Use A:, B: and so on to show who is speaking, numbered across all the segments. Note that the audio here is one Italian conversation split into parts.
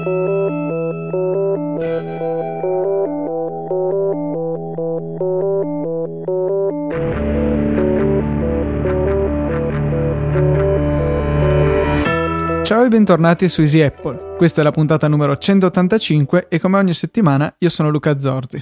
A: Ciao e bentornati su Easy Apple. Questa è la puntata numero 185 e come ogni settimana io sono Luca Zorzi.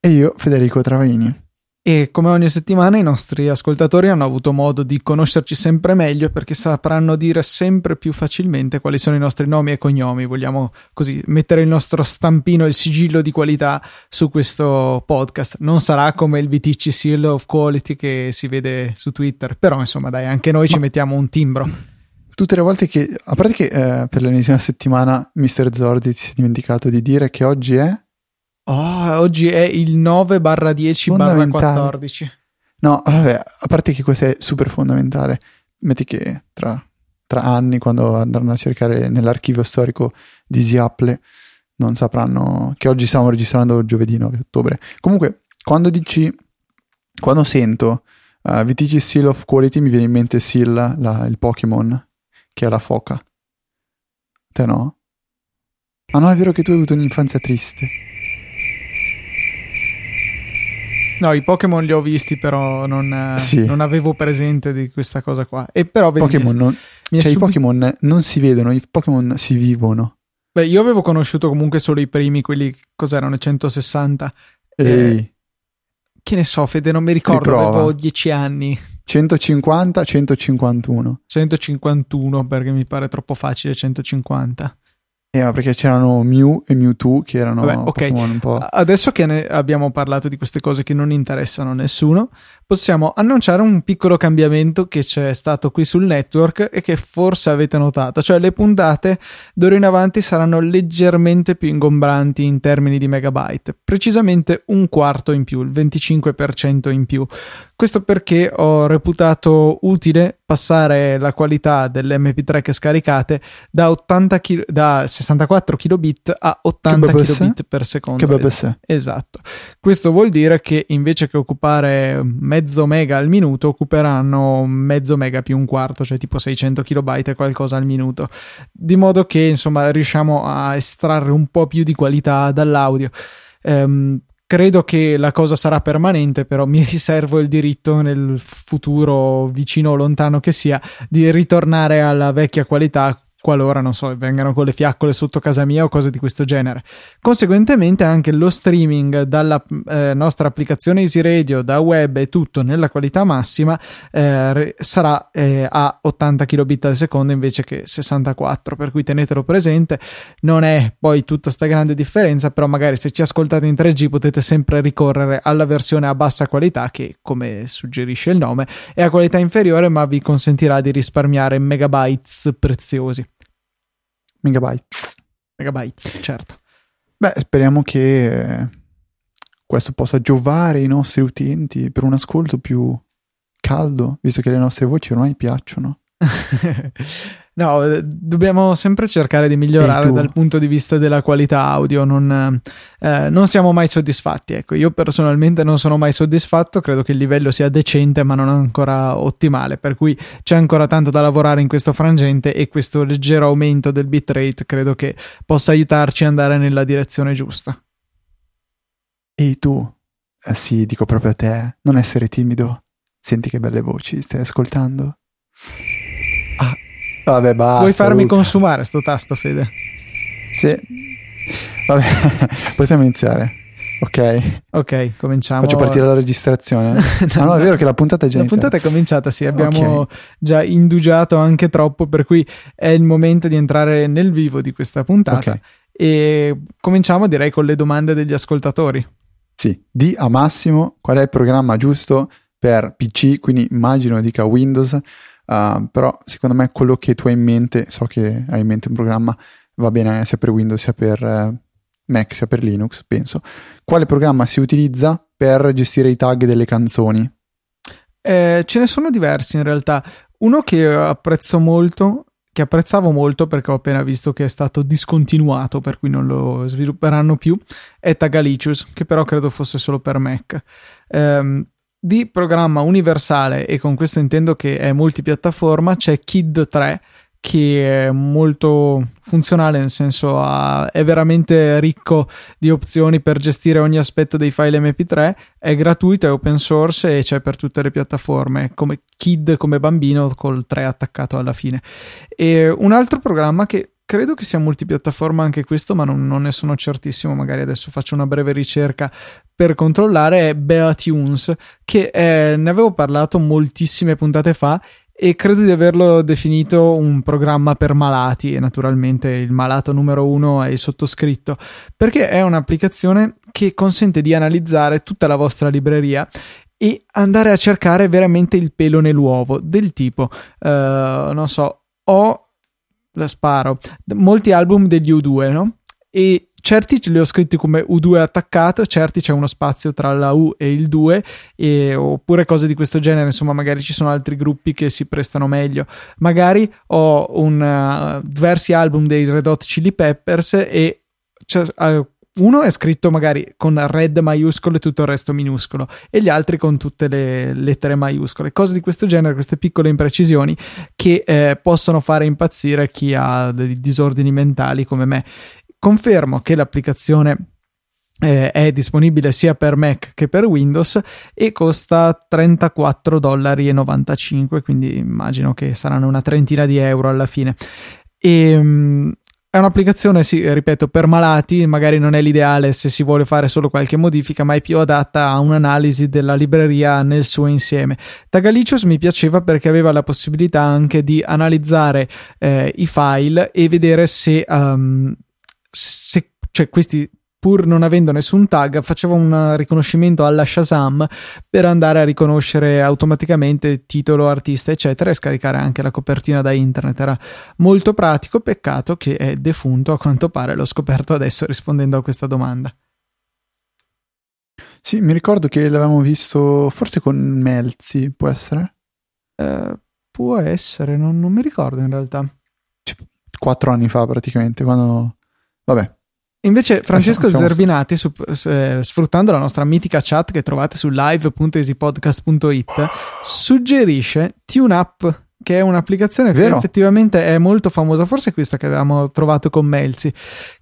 B: E io Federico Travaini.
A: E come ogni settimana i nostri ascoltatori hanno avuto modo di conoscerci sempre meglio perché sapranno dire sempre più facilmente quali sono i nostri nomi e cognomi. Vogliamo così mettere il nostro stampino, il sigillo di qualità su questo podcast. Non sarà come il BTC Seal of Quality che si vede su Twitter, però insomma dai, anche noi Ma... ci mettiamo un timbro
B: tutte le volte che, a parte che eh, per l'ennesima settimana Mr. Zordi ti si è dimenticato di dire che oggi è
A: Oh, oggi è il 9 barra 10 barra 14.
B: No, vabbè, a parte che questo è super fondamentale. Metti che tra, tra anni, quando andranno a cercare nell'archivio storico di Easy Apple, non sapranno che oggi stiamo registrando giovedì 9 ottobre. Comunque, quando dici, quando sento uh, eh, VTG Seal of Quality, mi viene in mente Seal, la, il Pokémon, che è la foca. Te no? Ah no, è vero che tu hai avuto un'infanzia triste.
A: No, i Pokémon li ho visti, però non, eh, sì. non, avevo presente di questa cosa qua. E però vedi,
B: Pokémon non, cioè, sub... i Pokémon non si vedono, i Pokémon si vivono.
A: Beh, io avevo conosciuto comunque solo i primi, quelli cos'erano, 160.
B: Ehi. Eh,
A: che ne so, Fede, non mi ricordo, Riprova. avevo 10 anni.
B: 150, 151.
A: 151 perché mi pare troppo facile 150.
B: Eh, ma perché c'erano Mew e Mewtwo che erano Vabbè, okay. un po'.
A: Adesso che abbiamo parlato di queste cose che non interessano a nessuno, possiamo annunciare un piccolo cambiamento che c'è stato qui sul network e che forse avete notato. Cioè, le puntate d'ora in avanti saranno leggermente più ingombranti in termini di megabyte, precisamente un quarto in più, il 25% in più. Questo perché ho reputato utile passare la qualità delle MP3 che scaricate da, 80 ki- da 64 kilobit a 80 kilobit per secondo.
B: Che BBC.
A: Esatto. Questo vuol dire che invece che occupare mezzo mega al minuto, occuperanno mezzo mega più un quarto, cioè tipo 600 kilobyte e qualcosa al minuto. Di modo che insomma riusciamo a estrarre un po' più di qualità dall'audio. Um, Credo che la cosa sarà permanente, però mi riservo il diritto nel futuro vicino o lontano che sia di ritornare alla vecchia qualità qualora, non so, vengano con le fiaccole sotto casa mia o cose di questo genere. Conseguentemente anche lo streaming dalla eh, nostra applicazione Easy Radio, da web e tutto nella qualità massima eh, sarà eh, a 80 kilobit al secondo invece che 64, per cui tenetelo presente, non è poi tutta sta grande differenza, però magari se ci ascoltate in 3G potete sempre ricorrere alla versione a bassa qualità che, come suggerisce il nome, è a qualità inferiore ma vi consentirà di risparmiare megabytes preziosi.
B: Megabytes.
A: Megabytes, certo.
B: Beh, speriamo che questo possa giovare ai nostri utenti per un ascolto più caldo, visto che le nostre voci ormai piacciono.
A: No, eh, dobbiamo sempre cercare di migliorare dal punto di vista della qualità audio, non, eh, non, siamo mai soddisfatti. Ecco, io personalmente non sono mai soddisfatto, credo che il livello sia decente ma non ancora ottimale, per cui c'è ancora tanto da lavorare in questo frangente e questo leggero aumento del bitrate credo che possa aiutarci ad andare nella direzione giusta.
B: E tu? Eh sì, dico proprio a te, non essere timido. Senti che belle voci, stai ascoltando? Vabbè, basta.
A: Vuoi farmi Luca. consumare sto tasto, Fede?
B: Sì. Vabbè, possiamo iniziare. Ok.
A: Ok, cominciamo.
B: Faccio partire la registrazione. no, ah, no, è vero che la puntata è già
A: La iniziata. puntata è cominciata, sì, abbiamo okay. già indugiato anche troppo, per cui è il momento di entrare nel vivo di questa puntata. Okay. E cominciamo direi con le domande degli ascoltatori.
B: Sì, di a Massimo qual è il programma giusto per PC, quindi immagino dica Windows Uh, però secondo me quello che tu hai in mente, so che hai in mente un programma, va bene sia per Windows sia per uh, Mac sia per Linux, penso. Quale programma si utilizza per gestire i tag delle canzoni?
A: Eh, ce ne sono diversi in realtà. Uno che apprezzo molto, che apprezzavo molto perché ho appena visto che è stato discontinuato, per cui non lo svilupperanno più, è Tagalicious, che però credo fosse solo per Mac. Um, di programma universale, e con questo intendo che è multipiattaforma, c'è Kid 3, che è molto funzionale, nel senso ha, è veramente ricco di opzioni per gestire ogni aspetto dei file MP3, è gratuito, è open source e c'è per tutte le piattaforme, come kid, come bambino, col 3 attaccato alla fine. E un altro programma che credo che sia multipiattaforma anche questo, ma non, non, ne sono certissimo. Magari adesso faccio una breve ricerca per controllare. È BeaTunes, che è, ne avevo parlato moltissime puntate fa e credo di averlo definito un programma per malati e naturalmente il malato numero uno è il sottoscritto perché è un'applicazione che consente di analizzare tutta la vostra libreria e andare a cercare veramente il pelo nell'uovo del tipo uh, non so ho la sparo molti album degli U2 no? e certi ce li ho scritti come U2 attaccato, certi c'è uno spazio tra la U e il 2, e, oppure cose di questo genere, insomma, magari ci sono altri gruppi che si prestano meglio. Magari ho un, uh, diversi album dei Red Hot Chili Peppers e uh, uno è scritto magari con red maiuscolo e tutto il resto minuscolo e gli altri con tutte le lettere maiuscole cose di questo genere queste piccole imprecisioni che eh, possono fare impazzire chi ha dei disordini mentali come me Confermo che l'applicazione eh, è disponibile sia per Mac che per Windows e costa 34,95 dollari, quindi immagino che saranno una trentina di euro alla fine. E, um, è un'applicazione, sì, ripeto, per malati, magari non è l'ideale se si vuole fare solo qualche modifica, ma è più adatta a un'analisi della libreria nel suo insieme. Tagalicious mi piaceva perché aveva la possibilità anche di analizzare eh, i file e vedere se um, se, cioè questi pur non avendo nessun tag, faceva un riconoscimento alla Shazam per andare a riconoscere automaticamente titolo, artista, eccetera, e scaricare anche la copertina da internet. Era molto pratico, peccato che è defunto a quanto pare, l'ho scoperto adesso rispondendo a questa domanda.
B: Sì, mi ricordo che l'avevamo visto forse con Melzi, può essere?
A: Uh, può essere, non, non mi ricordo in realtà.
B: Quattro anni fa praticamente, quando Vabbè.
A: Invece Francesco lasciamo, Zerbinati, su, eh, sfruttando la nostra mitica chat che trovate su live.easypodcast.it, suggerisce TuneUp, che è un'applicazione Vero. che effettivamente è molto famosa, forse questa che avevamo trovato con Melzi,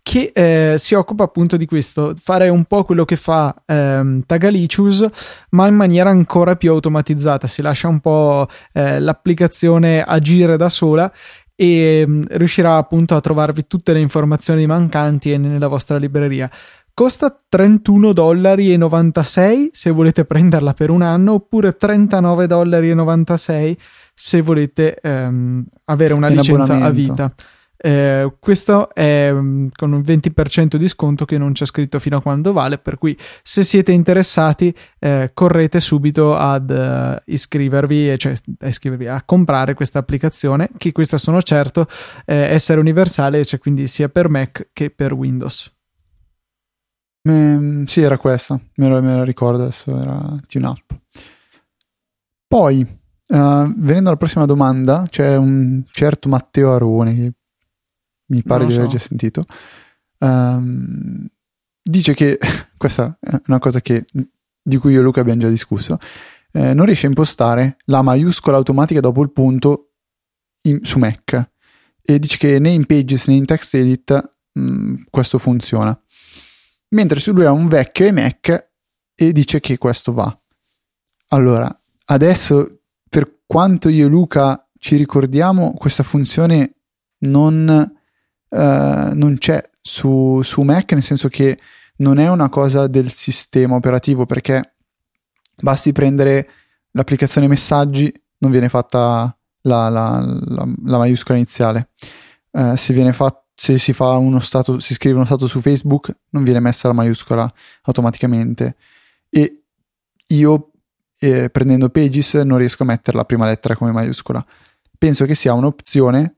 A: che eh, si occupa appunto di questo, fare un po' quello che fa ehm, Tagalicious, ma in maniera ancora più automatizzata, si lascia un po' eh, l'applicazione agire da sola e mm, riuscirà appunto a trovarvi tutte le informazioni mancanti nella vostra libreria. Costa 31,96 dollari se volete prenderla per un anno oppure 39,96 dollari se volete ehm, avere una licenza a vita. Eh, questo è um, con un 20% di sconto che non c'è scritto fino a quando vale, per cui se siete interessati eh, correte subito ad uh, iscrivervi, cioè iscrivervi a comprare questa applicazione, che questa sono certo eh, essere universale, cioè quindi sia per Mac che per Windows.
B: Me, sì, era questa, me la, me la ricordo adesso, era TuneUp. Poi, uh, venendo alla prossima domanda, c'è un certo Matteo Arone che mi pare di aver già sentito. Um, dice che questa è una cosa che, di cui io e Luca abbiamo già discusso. Eh, non riesce a impostare la maiuscola automatica dopo il punto in, su Mac e dice che né in Pages né in TextEdit mh, mm, questo funziona. Mentre su lui ha un vecchio iMac e dice che questo va. Allora, adesso per quanto io e Luca ci ricordiamo, questa funzione non uh, non c'è su, su Mac, nel senso che non è una cosa del sistema operativo perché basti prendere l'applicazione messaggi, non viene fatta la, la, la, la maiuscola iniziale. Uh, se, viene fatto, se si, stato, si scrive uno stato su Facebook, non viene messa la maiuscola automaticamente. E io, eh, prendendo Pages, non riesco a mettere la prima lettera come maiuscola. Penso che sia un'opzione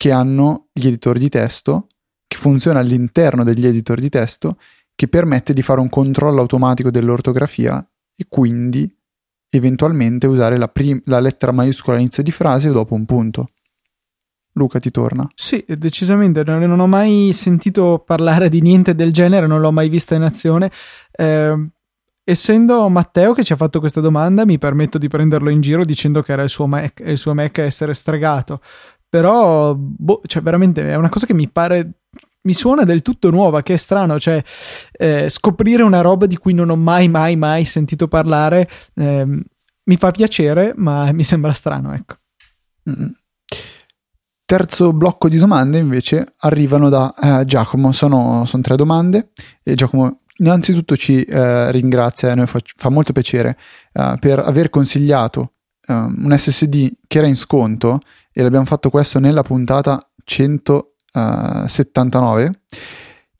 B: che hanno gli editori di testo, che funziona all'interno degli editori di testo, che permette di fare un controllo automatico dell'ortografia e quindi eventualmente usare la, prim- la lettera maiuscola all'inizio di frase o dopo un punto. Luca ti torna?
A: Sì, decisamente, non ho mai sentito parlare di niente del genere, non l'ho mai vista in azione. Eh, essendo Matteo che ci ha fatto questa domanda, mi permetto di prenderlo in giro dicendo che era il suo Mac, il suo Mac a essere stregato però boh, cioè veramente è una cosa che mi pare mi suona del tutto nuova, che è strano, cioè eh, scoprire una roba di cui non ho mai, mai, mai sentito parlare eh, mi fa piacere, ma mi sembra strano, ecco.
B: Terzo blocco di domande invece arrivano da eh, Giacomo, sono, sono, tre domande. E Giacomo innanzitutto ci eh, ringrazia a noi fa, fa molto piacere eh, per aver consigliato ehm, un SSD che era in sconto e l'abbiamo fatto questo nella puntata 179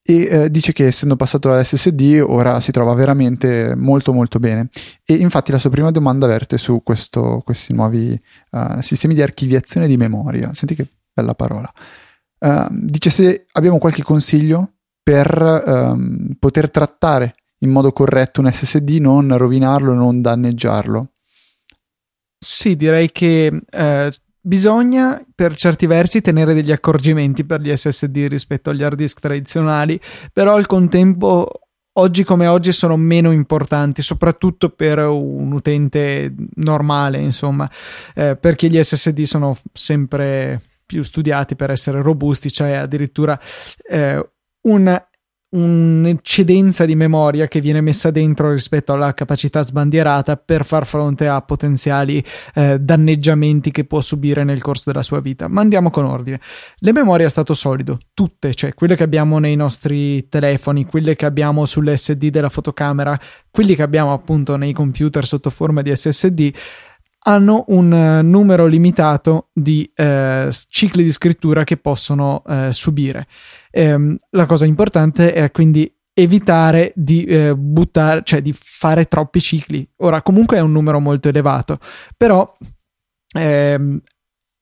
B: e eh, dice che essendo passato all'SSD ora si trova veramente molto molto bene e infatti la sua prima domanda verte su questo, questi nuovi uh, sistemi di archiviazione di memoria senti che bella parola. Uh, dice se abbiamo qualche consiglio per um, poter trattare in modo corretto un SSD, non rovinarlo, non danneggiarlo.
A: Sì, direi che eh, bisogna per certi versi tenere degli accorgimenti per gli SSD rispetto agli hard disk tradizionali, però al contempo oggi come oggi sono meno importanti, soprattutto per un utente normale, insomma, eh, perché gli SSD sono sempre più studiati per essere robusti, cioè addirittura eh, un, un'eccedenza di memoria che viene messa dentro rispetto alla capacità sbandierata per far fronte a potenziali eh, danneggiamenti che può subire nel corso della sua vita. Ma andiamo con ordine. Le memorie a stato solido, tutte, cioè quelle che abbiamo nei nostri telefoni, quelle che abbiamo sull'SD della fotocamera, quelli che abbiamo appunto nei computer sotto forma di SSD, hanno un uh, numero limitato di uh, cicli di scrittura che possono uh, subire. Um, la cosa importante è quindi evitare di buttare, cioè di fare troppi cicli. Ora, comunque è un numero molto elevato, però ehm,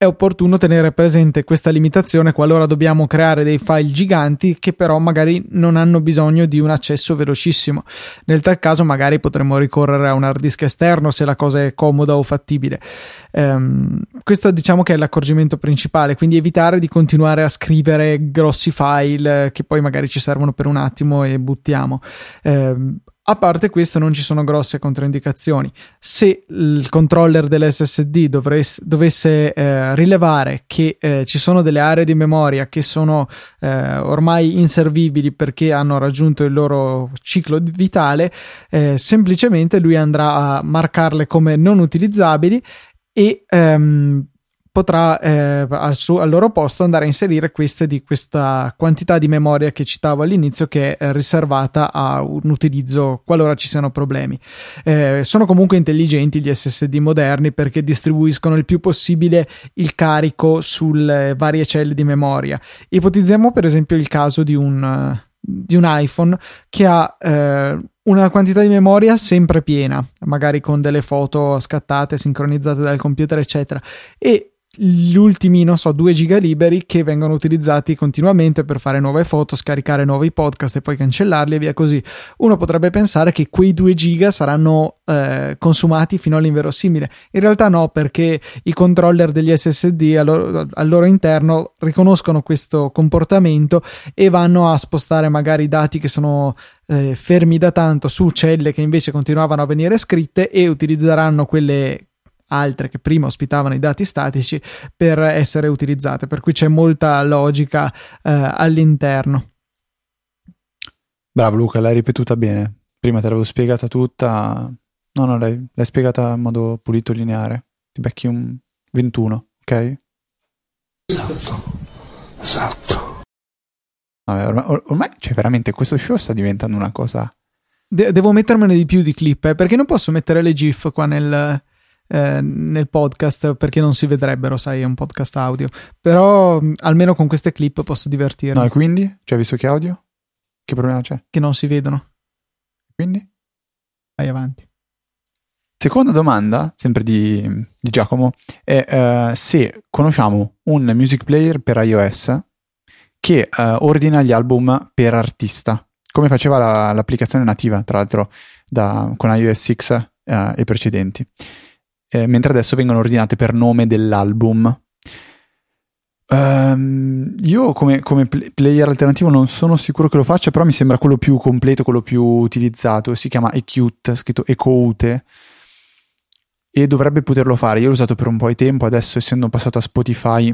A: è opportuno tenere presente questa limitazione qualora dobbiamo creare dei file giganti che però magari non hanno bisogno di un accesso velocissimo. Nel tal caso magari potremmo ricorrere a un hard disk esterno se la cosa è comoda o fattibile. Um, questo diciamo che è l'accorgimento principale, quindi evitare di continuare a scrivere grossi file che poi magari ci servono per un attimo e buttiamo. Um, a parte questo non ci sono grosse controindicazioni. Se il controller dell'SSD dovesse, dovesse eh, rilevare che eh, ci sono delle aree di memoria che sono eh, ormai inservibili perché hanno raggiunto il loro ciclo vitale, eh, semplicemente lui andrà a marcarle come non utilizzabili e ehm, potrà eh, al, suo, al, loro posto andare a inserire queste di questa quantità di memoria che citavo all'inizio che è riservata a un utilizzo qualora ci siano problemi. Eh, sono comunque intelligenti gli SSD moderni perché distribuiscono il più possibile il carico sulle varie celle di memoria. Ipotizziamo per esempio il caso di un, di un iPhone che ha eh, una quantità di memoria sempre piena, magari con delle foto scattate, sincronizzate dal computer, eccetera, e gli ultimi, non so, due giga liberi che vengono utilizzati continuamente per fare nuove foto, scaricare nuovi podcast e poi cancellarli e via così. Uno potrebbe pensare che quei due giga saranno eh, consumati fino all'inverosimile. In realtà no, perché i controller degli SSD al loro, al loro interno riconoscono questo comportamento e vanno a spostare magari i dati che sono eh, fermi da tanto su celle che invece continuavano a venire scritte e utilizzeranno quelle altre che prima ospitavano i dati statici per essere utilizzate, per cui c'è molta logica eh, all'interno.
B: Bravo Luca, l'hai ripetuta bene. Prima te l'avevo spiegata tutta. No, no, l'hai, l'hai spiegata in modo pulito lineare. Ti becchi un 21, ok?
C: Esatto, esatto.
B: Vabbè, ormai, ormai, cioè veramente questo show sta diventando una cosa.
A: De- devo mettermene di più di clip, eh, perché non posso mettere le GIF qua nel, eh, nel podcast perché non si vedrebbero, sai, è un podcast audio. Però almeno con queste clip posso divertirmi.
B: No, e quindi? Cioè, visto che audio? Che problema c'è?
A: Che non si vedono.
B: Quindi?
A: Vai avanti.
B: Seconda domanda, sempre di, di Giacomo, è uh, se conosciamo un music player per iOS che uh, ordina gli album per artista, come faceva la, l'applicazione nativa, tra l'altro, da, con iOS 6 uh, e precedenti eh, mentre adesso vengono ordinate per nome dell'album. Um, io come, come, player alternativo non sono sicuro che lo faccia, però mi sembra quello più completo, quello più utilizzato. Si chiama Equte, scritto Ecoute, e dovrebbe poterlo fare. Io l'ho usato per un po' di tempo, adesso essendo passato a Spotify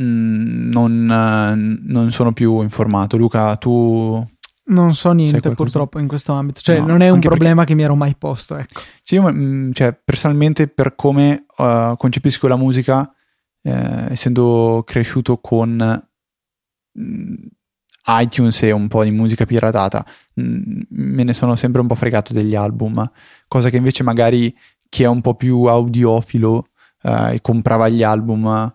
B: mm, non, non sono più informato. Luca, tu
A: Non so niente purtroppo in questo ambito, cioè
B: No,
A: non è un problema che mi ero mai posto, ecco.
B: Sì, io, mm, cioè, personalmente per come uh, concepisco la musica, eh, essendo cresciuto con mm, iTunes e un po' di musica piratata, mm, me ne sono sempre un po' fregato degli album, cosa che invece magari chi è un po' più audiofilo eh, e comprava gli album,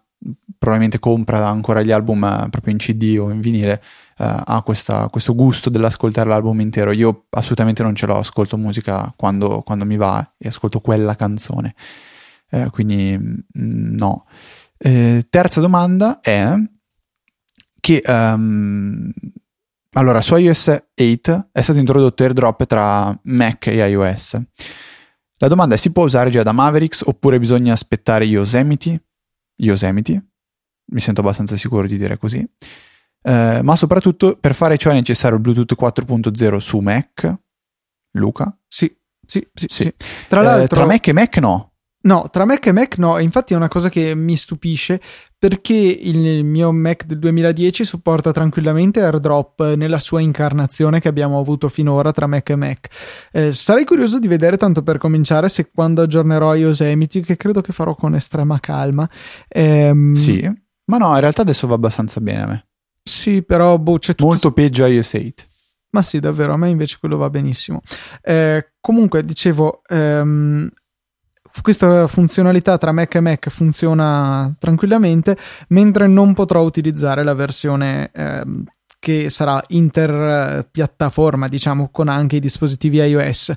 B: probabilmente compra ancora gli album eh, proprio in CD o in vinile, ha questa- questo gusto dell'ascoltare l'album intero. Io assolutamente non ce l'ho, ascolto musica quando, quando mi va e ascolto quella canzone. Eh, quindi mm, no. Eh, terza domanda è che ehm, allora su iOS 8 è stato introdotto AirDrop tra Mac e iOS. La domanda è: si può usare già da Mavericks oppure bisogna aspettare Yosemite? Yosemite? Mi sento abbastanza sicuro di dire così. Eh, ma soprattutto per fare ciò è necessario il Bluetooth 4.0 su Mac. Luca?
A: Sì, sì, sì.
B: Sì.
A: sì. Tra
B: Eh,
A: l'altro,
B: tra Mac e Mac no.
A: no, tra Mac e Mac no, infatti è una cosa che mi stupisce perché il mio Mac del 2010 supporta tranquillamente AirDrop nella sua incarnazione che abbiamo avuto finora tra Mac e Mac. Eh, sarei curioso di vedere tanto per cominciare se quando aggiornerò Yosemite, che credo che farò con estrema calma. ehm,
B: Sì. Ma no, in realtà adesso va abbastanza bene a me.
A: Sì, però boh, c'è tutto
B: Molto peggio iOS 8.
A: Ma sì, davvero, a me invece quello va benissimo. Eh, comunque, dicevo, ehm, questa funzionalità tra Mac e Mac funziona tranquillamente, mentre non potrò utilizzare la versione ehm, che sarà interpiattaforma, diciamo, con anche i dispositivi iOS.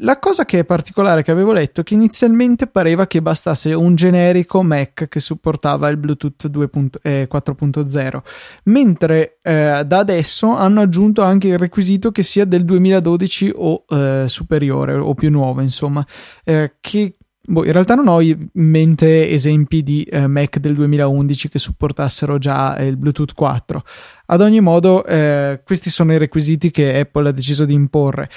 A: La cosa che è particolare che avevo letto è che inizialmente pareva che bastasse un generico Mac che supportava il Bluetooth 2. eh, 4.0 mentre eh, da adesso hanno aggiunto anche il requisito che sia del 2012 o eh, superiore o più nuovo insomma eh, che boh, in realtà non ho in mente esempi di eh, Mac del 2011 che supportassero già eh, il Bluetooth 4 ad ogni modo eh, questi sono i requisiti che Apple ha deciso di imporre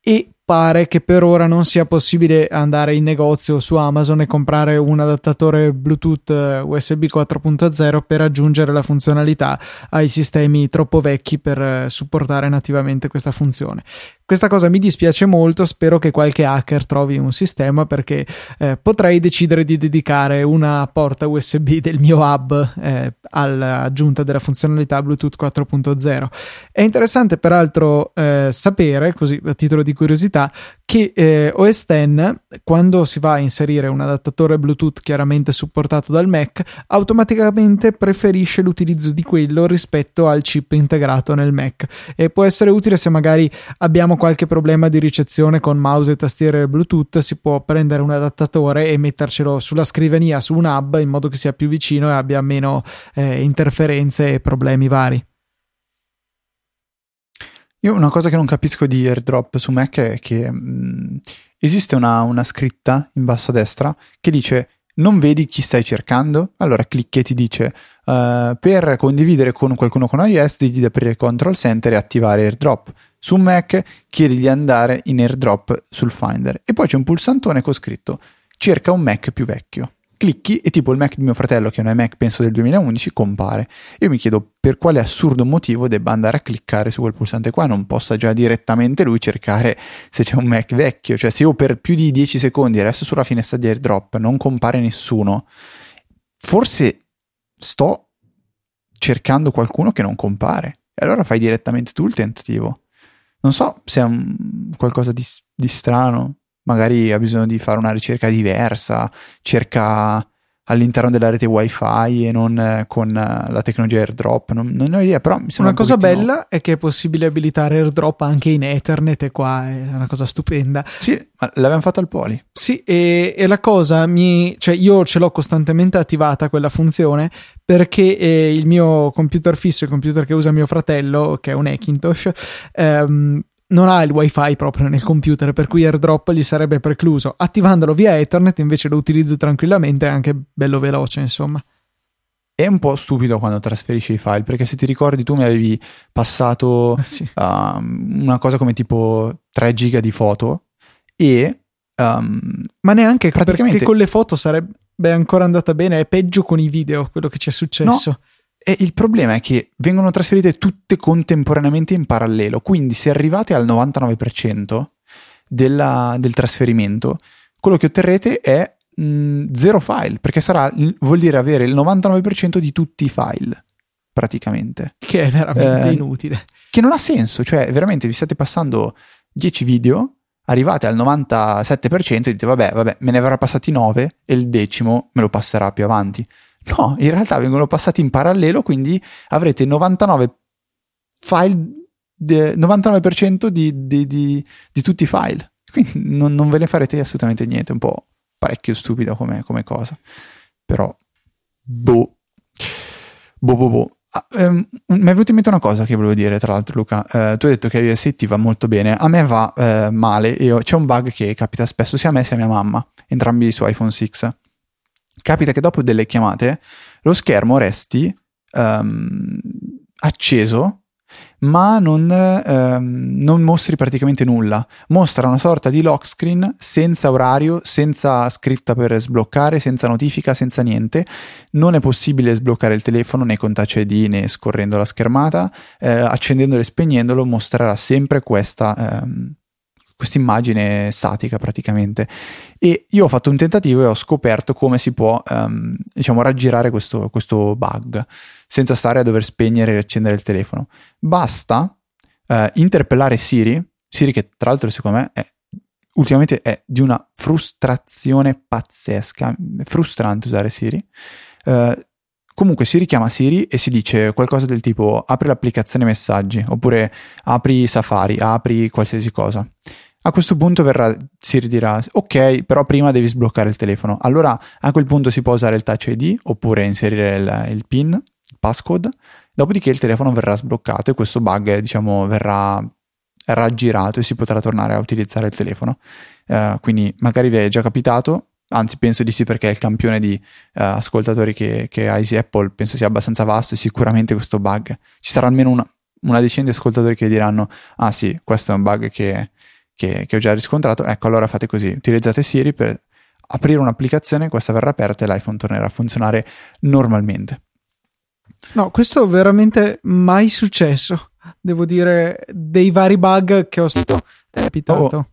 A: e pare che per ora non sia possibile andare in negozio su Amazon e comprare un adattatore Bluetooth eh, USB 4.0 per aggiungere la funzionalità ai sistemi troppo vecchi per eh, supportare nativamente questa funzione. Questa cosa mi dispiace molto, spero che qualche hacker trovi un sistema perché eh, potrei decidere di dedicare una porta USB del mio hub eh, all'aggiunta della funzionalità Bluetooth 4.0. È interessante peraltro eh, sapere, così a titolo di curiosità, che eh, OS X, quando si va a inserire un adattatore Bluetooth chiaramente supportato dal Mac, automaticamente preferisce l'utilizzo di quello rispetto al chip integrato nel Mac e può essere utile se magari abbiamo qualche problema di ricezione con mouse e tastiere Bluetooth, si può prendere un adattatore e mettercelo sulla scrivania, su un hub, in modo che sia più vicino e abbia meno eh, interferenze e problemi vari.
B: Io una cosa che non capisco di AirDrop su Mac è che mh, esiste una, una scritta in basso a destra che dice non vedi chi stai cercando? Allora clicchi e ti dice uh, per condividere con qualcuno con iOS di aprire Control Center e attivare AirDrop. Su Mac chiedi di andare in AirDrop sul Finder e poi c'è un pulsantone con scritto cerca un Mac più vecchio. Clicchi e tipo il Mac di mio fratello, che è un iMac penso del 2011, compare. Io mi chiedo per quale assurdo motivo debba andare a cliccare su quel pulsante qua, non possa già direttamente lui cercare se c'è un Mac vecchio. Cioè se io per più di 10 secondi resto sulla finestra di AirDrop, non compare nessuno, forse sto cercando qualcuno che non compare. E allora fai direttamente tu il tentativo. Non so se è un- qualcosa di, di strano, magari ha bisogno di fare una ricerca diversa, cerca all'interno della rete wifi e non eh, con eh, la tecnologia airdrop, non, non ho idea, però mi sembra
A: Una cosa
B: pochettino-
A: bella è che è possibile abilitare AirDrop anche in Ethernet e qua è una cosa stupenda.
B: Sì, ma l'abbiamo fatto al Poli.
A: Sì, e, e la cosa mi. cioè, io ce l'ho costantemente attivata quella funzione perché eh, il mio computer fisso, il computer che usa mio fratello, che è un Hackintosh, ehm, non ha il wifi proprio nel computer, per cui AirDrop gli sarebbe precluso. Attivandolo via Ethernet invece lo utilizzo tranquillamente, è anche bello veloce, insomma.
B: È un po' stupido quando trasferisci i file, perché se ti ricordi tu mi avevi passato
A: Eh sì.
B: um, una cosa come tipo 3 giga di foto e um,
A: Ma neanche
B: Praticamente-
A: perché con le foto sarebbe. Ancora andata bene, è peggio con i video quello che ci è successo.
B: No. E il problema è che vengono trasferite tutte contemporaneamente in parallelo, quindi se arrivate al 99% della, del trasferimento, quello che otterrete è mh, zero file, perché sarà, vuol dire avere il 99% di tutti i file, praticamente.
A: Che è veramente eh, inutile.
B: Che non ha senso, cioè veramente vi state passando 10 video, arrivate al 97% e dite vabbè, vabbè, me ne avrà passati 9 e il decimo me lo passerà più avanti. No, in realtà vengono passati in parallelo, quindi avrete 99 file, 99% di, di, di, di tutti i file. Quindi non, non, ve ne farete assolutamente niente, un po' parecchio stupido come, come cosa. Però, boh. Boh, boh, boh. Ah, ehm, mi è venuta in mente una cosa che volevo dire, tra l'altro, Luca. Eh, tu hai detto che iOS 8 va molto bene. A me va eh, male. Io, c'è un bug che capita spesso sia a me sia a mia mamma, entrambi su iPhone 6. Capita che dopo delle chiamate lo schermo resti um, acceso ma non, ehm, non, mostri praticamente nulla. Mostra una sorta di lock screen senza orario, senza scritta per sbloccare, senza notifica, senza niente. Non è possibile sbloccare il telefono né con Touch ID né scorrendo la schermata. Eh, accendendolo e spegnendolo mostrerà sempre questa, ehm, questa immagine statica praticamente. E io ho fatto un tentativo e ho scoperto come si può, ehm, diciamo, raggirare questo, questo bug senza stare a dover spegnere e accendere il telefono. Basta eh, interpellare Siri, Siri che tra l'altro secondo me è, ultimamente è di una frustrazione pazzesca, frustrante usare Siri. Eh, comunque si richiama Siri e si dice qualcosa del tipo apri l'applicazione messaggi oppure apri Safari, apri qualsiasi cosa. A questo punto verrà, Siri dirà ok, però prima devi sbloccare il telefono. Allora a quel punto si può usare il Touch ID oppure inserire il, il PIN passcode, dopodiché il telefono verrà sbloccato e questo bug diciamo verrà raggirato e si potrà tornare a utilizzare il telefono. Uh, quindi magari vi è già capitato, anzi penso di sì perché il campione di uh, ascoltatori che, che ha Easy Apple penso sia abbastanza vasto e sicuramente questo bug ci sarà almeno una, una decina di ascoltatori che diranno ah sì questo è un bug che, che, che ho già riscontrato ecco allora fate così utilizzate Siri per aprire un'applicazione questa verrà aperta e l'iPhone tornerà a funzionare normalmente
A: No, questo è veramente mai successo. Devo dire, dei vari bug che ho capitato. Oh.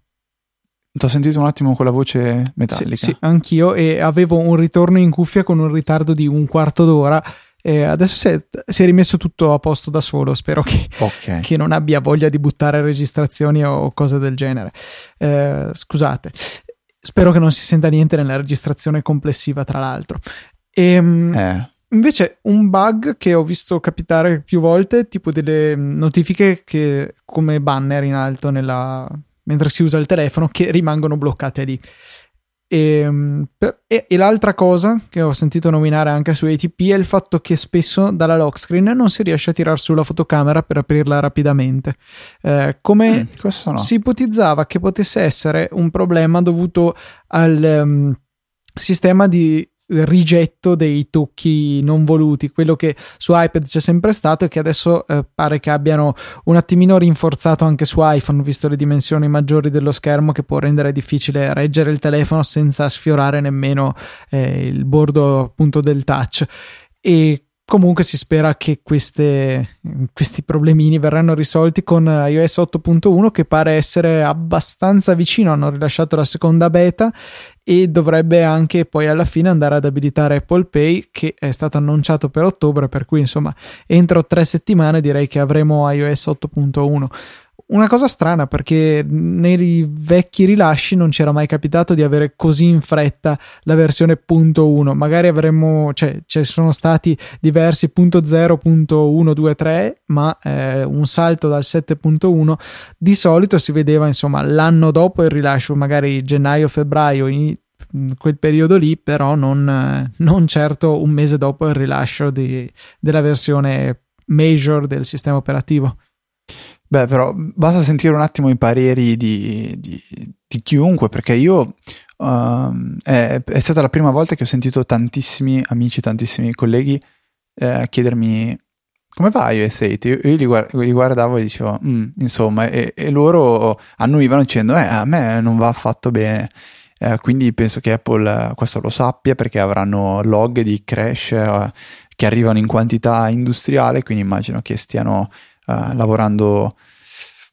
B: Ti ho sentito un attimo con la voce metallica.
A: Sì, sì, anch'io e avevo un ritorno in cuffia con un ritardo di un quarto d'ora. E adesso si è, si è, rimesso tutto a posto da solo. Spero che, okay. che, non abbia voglia di buttare registrazioni o cose del genere. Eh, scusate, spero che non si senta niente nella registrazione complessiva, tra l'altro. Ehm, eh. Invece un bug che ho visto capitare più volte, tipo delle notifiche che come banner in alto nella... mentre si usa il telefono che rimangono bloccate lì. E, e, e, l'altra cosa che ho sentito nominare anche su ATP è il fatto che spesso dalla lock screen non si riesce a tirare su la fotocamera per aprirla rapidamente. Eh, come mm, no. si ipotizzava che potesse essere un problema dovuto al um, sistema di rigetto dei tocchi non voluti, quello che su iPad c'è sempre stato e che adesso eh, pare che abbiano un attimino rinforzato anche su iPhone, visto le dimensioni maggiori dello schermo che può rendere difficile reggere il telefono senza sfiorare nemmeno eh, il bordo appunto del touch. E Comunque si spera che queste, questi problemini verranno risolti con iOS 8.1 che pare essere abbastanza vicino, hanno rilasciato la seconda beta e dovrebbe anche poi alla fine andare ad abilitare Apple Pay che è stato annunciato per ottobre, per cui insomma entro tre settimane direi che avremo iOS 8.1 una cosa strana perché nei vecchi rilasci non c'era mai capitato di avere così in fretta la versione punto .1 magari avremmo cioè ci sono stati diversi punto .0 punto .1 2 3 ma eh, un salto dal 7.1 di solito si vedeva insomma l'anno dopo il rilascio magari gennaio febbraio in quel periodo lì però non, non certo un mese dopo il rilascio di, della versione major del sistema operativo
B: Beh, però basta sentire un attimo i pareri di, di, di chiunque, perché io uh, è, è, stata la prima volta che ho sentito tantissimi amici, tantissimi colleghi eh, chiedermi come va iOS 8? Io, io li, guard- li, guardavo e dicevo, mm, insomma, e, e, loro annuivano dicendo, eh, a me non va affatto bene. Eh, quindi penso che Apple questo lo sappia perché avranno log di crash eh, che arrivano in quantità industriale, quindi immagino che stiano eh, lavorando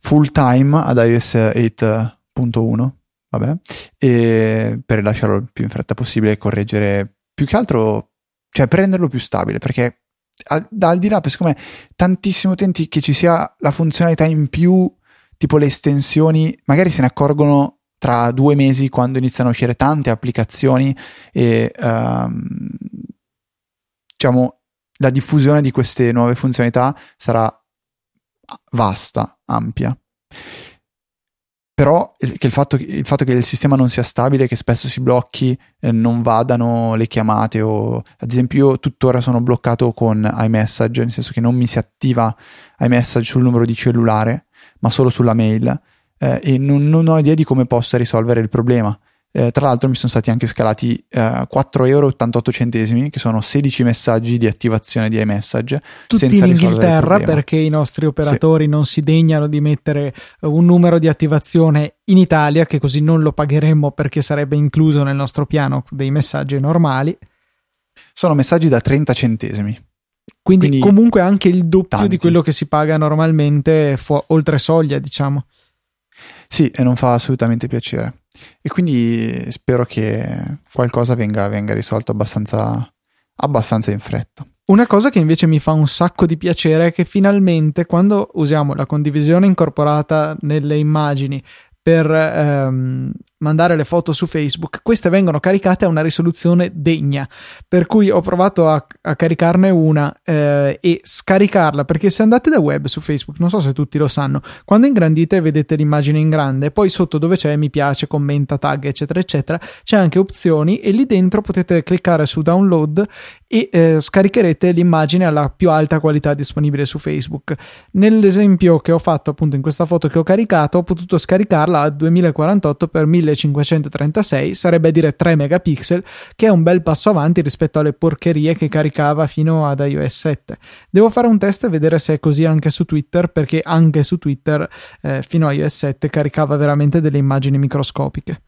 B: full time ad iOS 8.1 vabbè, e per rilasciarlo il più in fretta possibile e correggere più che altro, cioè per renderlo più stabile, perché al, al di là, secondo me, tantissimi utenti che ci sia la funzionalità in più, tipo le estensioni, magari se ne accorgono tra due mesi quando iniziano a uscire tante applicazioni e um, diciamo la diffusione di queste nuove funzionalità sarà vasta, ampia però il, il, fatto, il, fatto, che il sistema non sia stabile, che spesso si blocchi, eh, non vadano le chiamate o ad esempio io tuttora sono bloccato con iMessage, nel senso che non mi si attiva iMessage sul numero di cellulare, ma solo sulla mail eh, e non, non ho idea di come possa risolvere il problema. Eh, tra l'altro mi sono stati anche scalati eh, 4,88 euro, che sono 16 messaggi di attivazione di iMessage.
A: Tutti in Inghilterra perché i nostri operatori sì. non si degnano di mettere un numero di attivazione in Italia, che così non lo pagheremmo perché sarebbe incluso nel nostro piano dei messaggi normali.
B: Sono messaggi da 30 centesimi.
A: Quindi, Quindi comunque anche il doppio tanti. di quello che si paga normalmente fu- oltre soglia, diciamo.
B: Sì, e non fa assolutamente piacere. E quindi spero che qualcosa venga, venga risolto abbastanza, abbastanza in fretta.
A: Una cosa che invece mi fa un sacco di piacere è che finalmente quando usiamo la condivisione incorporata nelle immagini per ehm, mandare le foto su Facebook, queste vengono caricate a una risoluzione degna. Per cui ho provato a, a caricarne una eh, e scaricarla, perché se andate da web su Facebook, non so se tutti lo sanno, quando ingrandite vedete l'immagine in grande, poi sotto dove c'è mi piace, commenta, tag, eccetera, eccetera, c'è anche opzioni e lì dentro potete cliccare su download e eh, scaricherete l'immagine alla più alta qualità disponibile su Facebook. Nell'esempio che ho fatto appunto in questa foto che ho caricato, ho potuto scaricarla a 2048 x 1000 1536 sarebbe a dire 3 megapixel, che è un bel passo avanti rispetto alle porcherie che caricava fino ad iOS 7. Devo fare un test e vedere se è così anche su Twitter, perché anche su Twitter eh, fino a iOS 7 caricava veramente delle immagini microscopiche.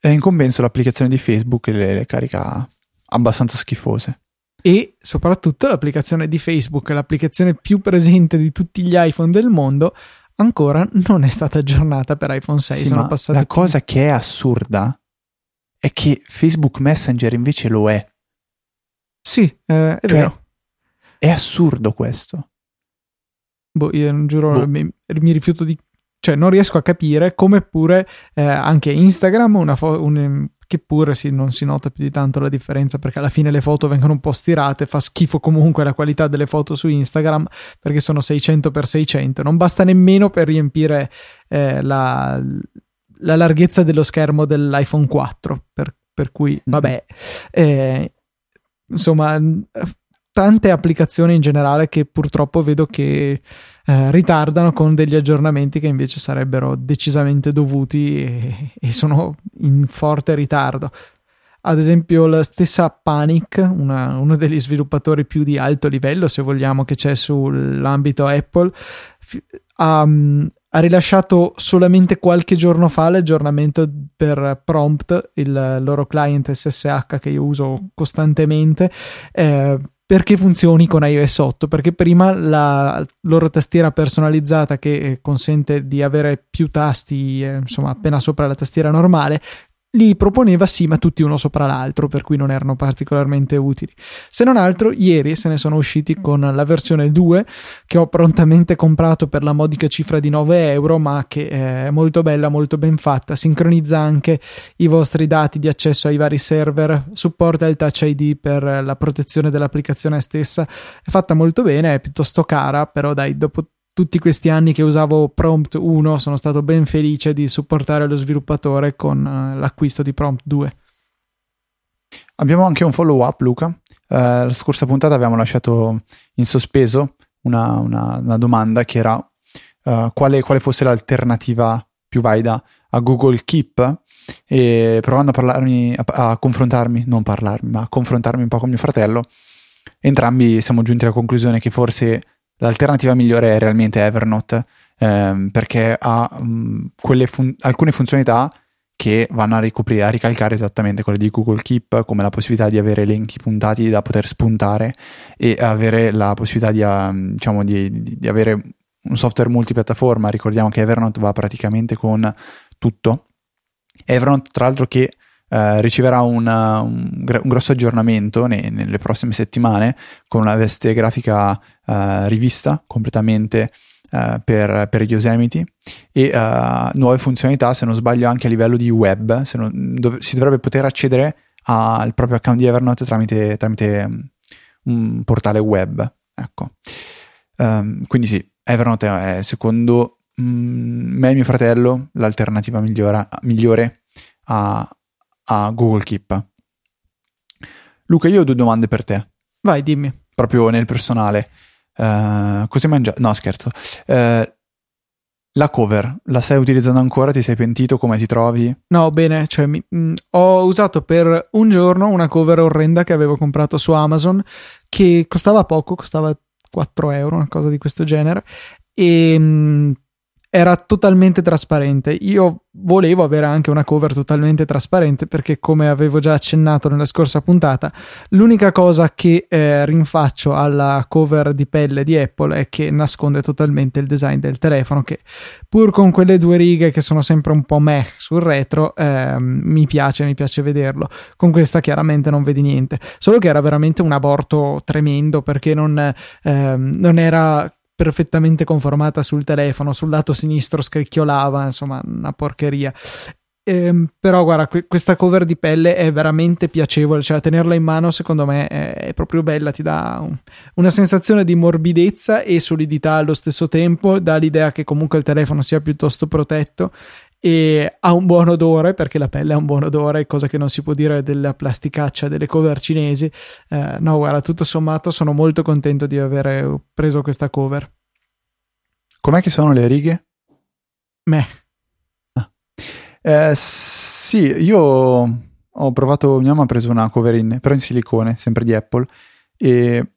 B: E in compenso l'applicazione di Facebook le, le carica abbastanza schifose
A: e soprattutto l'applicazione di Facebook, l'applicazione più presente di tutti gli iPhone del mondo, ancora non è stata aggiornata per iPhone 6.
B: Sì,
A: la
B: più... cosa che è assurda è che Facebook Messenger invece lo è.
A: Sì, eh, è cioè, vero.
B: È assurdo questo.
A: Boh, io non giuro, boh. mi, mi, rifiuto di... Cioè, non riesco a capire come pure eh, anche Instagram, una fo- un, che pure sì, non si nota più di tanto la differenza perché alla fine le foto vengono un po' stirate, fa schifo comunque la qualità delle foto su Instagram perché sono 600x600, non basta nemmeno per riempire eh, la, la, larghezza dello schermo dell'iPhone 4, per, per cui mm-hmm. vabbè, eh, insomma tante applicazioni in generale che purtroppo vedo che eh, ritardano con degli aggiornamenti che invece sarebbero decisamente dovuti e, e sono in forte ritardo. Ad esempio, la stessa Panic, una, uno degli sviluppatori più di alto livello, se vogliamo, che c'è sull'ambito Apple, ha, ha rilasciato solamente qualche giorno fa l'aggiornamento per Prompt, il loro client SSH che io uso costantemente. Eh, perché funzioni con iOS 8 perché prima la loro tastiera personalizzata che eh, consente di avere più tasti eh, insomma appena sopra la tastiera normale li proponeva sì, ma tutti uno sopra l'altro, per cui non erano particolarmente utili. Se non altro, ieri se ne sono usciti con la versione 2 che ho prontamente comprato per la modica cifra di 9 euro, ma che è molto bella, molto ben fatta. Sincronizza anche i vostri dati di accesso ai vari server, supporta il Touch ID per la protezione dell'applicazione stessa. È fatta molto bene, è piuttosto cara, però dai, dopo tutti questi anni che usavo Prompt 1 sono stato ben felice di supportare lo sviluppatore con uh, l'acquisto di Prompt 2.
B: Abbiamo anche un follow up Luca. Uh, la scorsa puntata abbiamo lasciato in sospeso una, una, una domanda che era uh, quale, quale, fosse l'alternativa più valida a Google Keep e provando a parlarmi, a, a confrontarmi, non parlarmi, ma a confrontarmi un po' con mio fratello, entrambi siamo giunti alla conclusione che forse L'alternativa migliore è realmente Evernote ehm, perché ha mh, fun- alcune funzionalità che vanno a ricoprire, a ricalcare esattamente quelle di Google Keep, come la possibilità di avere elenchi puntati da poter spuntare e avere la possibilità di, uh, diciamo, di, di, di avere un software multipiattaforma. Ricordiamo che Evernote va praticamente con tutto. Evernote, tra l'altro, che Uh, riceverà una, un, un, grosso aggiornamento ne, nelle prossime settimane con una veste grafica uh, rivista completamente uh, per, per Yosemite e nuove funzionalità, se non sbaglio, anche a livello di web. Non, dov- si dovrebbe poter accedere al proprio account di Evernote tramite, tramite um, un portale web. Ecco. Um, quindi sì, Evernote è secondo mm, me e mio fratello l'alternativa migliore a, a Google Keep. Luca, io ho due domande per te.
A: Vai, dimmi.
B: Proprio nel personale. Uh, hai mangiato? No, scherzo. Uh, la cover, la stai utilizzando ancora? Ti sei pentito? Come ti trovi?
A: No, bene, cioè, mi, mh, mm, ho usato per un giorno una cover orrenda che avevo comprato su Amazon che costava poco, costava 4 euro, una cosa di questo genere. E mh, mm, era totalmente trasparente. Io volevo avere anche una cover totalmente trasparente perché, come avevo già accennato nella scorsa puntata, l'unica cosa che eh, rinfaccio alla cover di pelle di Apple è che nasconde totalmente il design del telefono. Che pur con quelle due righe che sono sempre un po' meh sul retro, eh, mi piace, mi piace vederlo. Con questa, chiaramente, non vedi niente. Solo che era veramente un aborto tremendo perché non, eh, non era perfettamente conformata sul telefono, sul lato sinistro scricchiolava, insomma, una porcheria. Eh, però guarda, que- questa cover di pelle è veramente piacevole, cioè tenerla in mano secondo me è, è proprio bella, ti dà un- una sensazione di morbidezza e solidità allo stesso tempo, dà l'idea che comunque il telefono sia piuttosto protetto e ha un buon odore perché la pelle ha un buon odore, cosa che non si può dire della plasticaccia delle cover cinesi. Eh, no, guarda, tutto sommato sono molto contento di aver preso questa cover.
B: Com'è che sono le righe?
A: Meh.
B: Ah. Eh, sì, io ho provato, mia mamma ha preso una cover in, però in silicone, sempre di Apple, e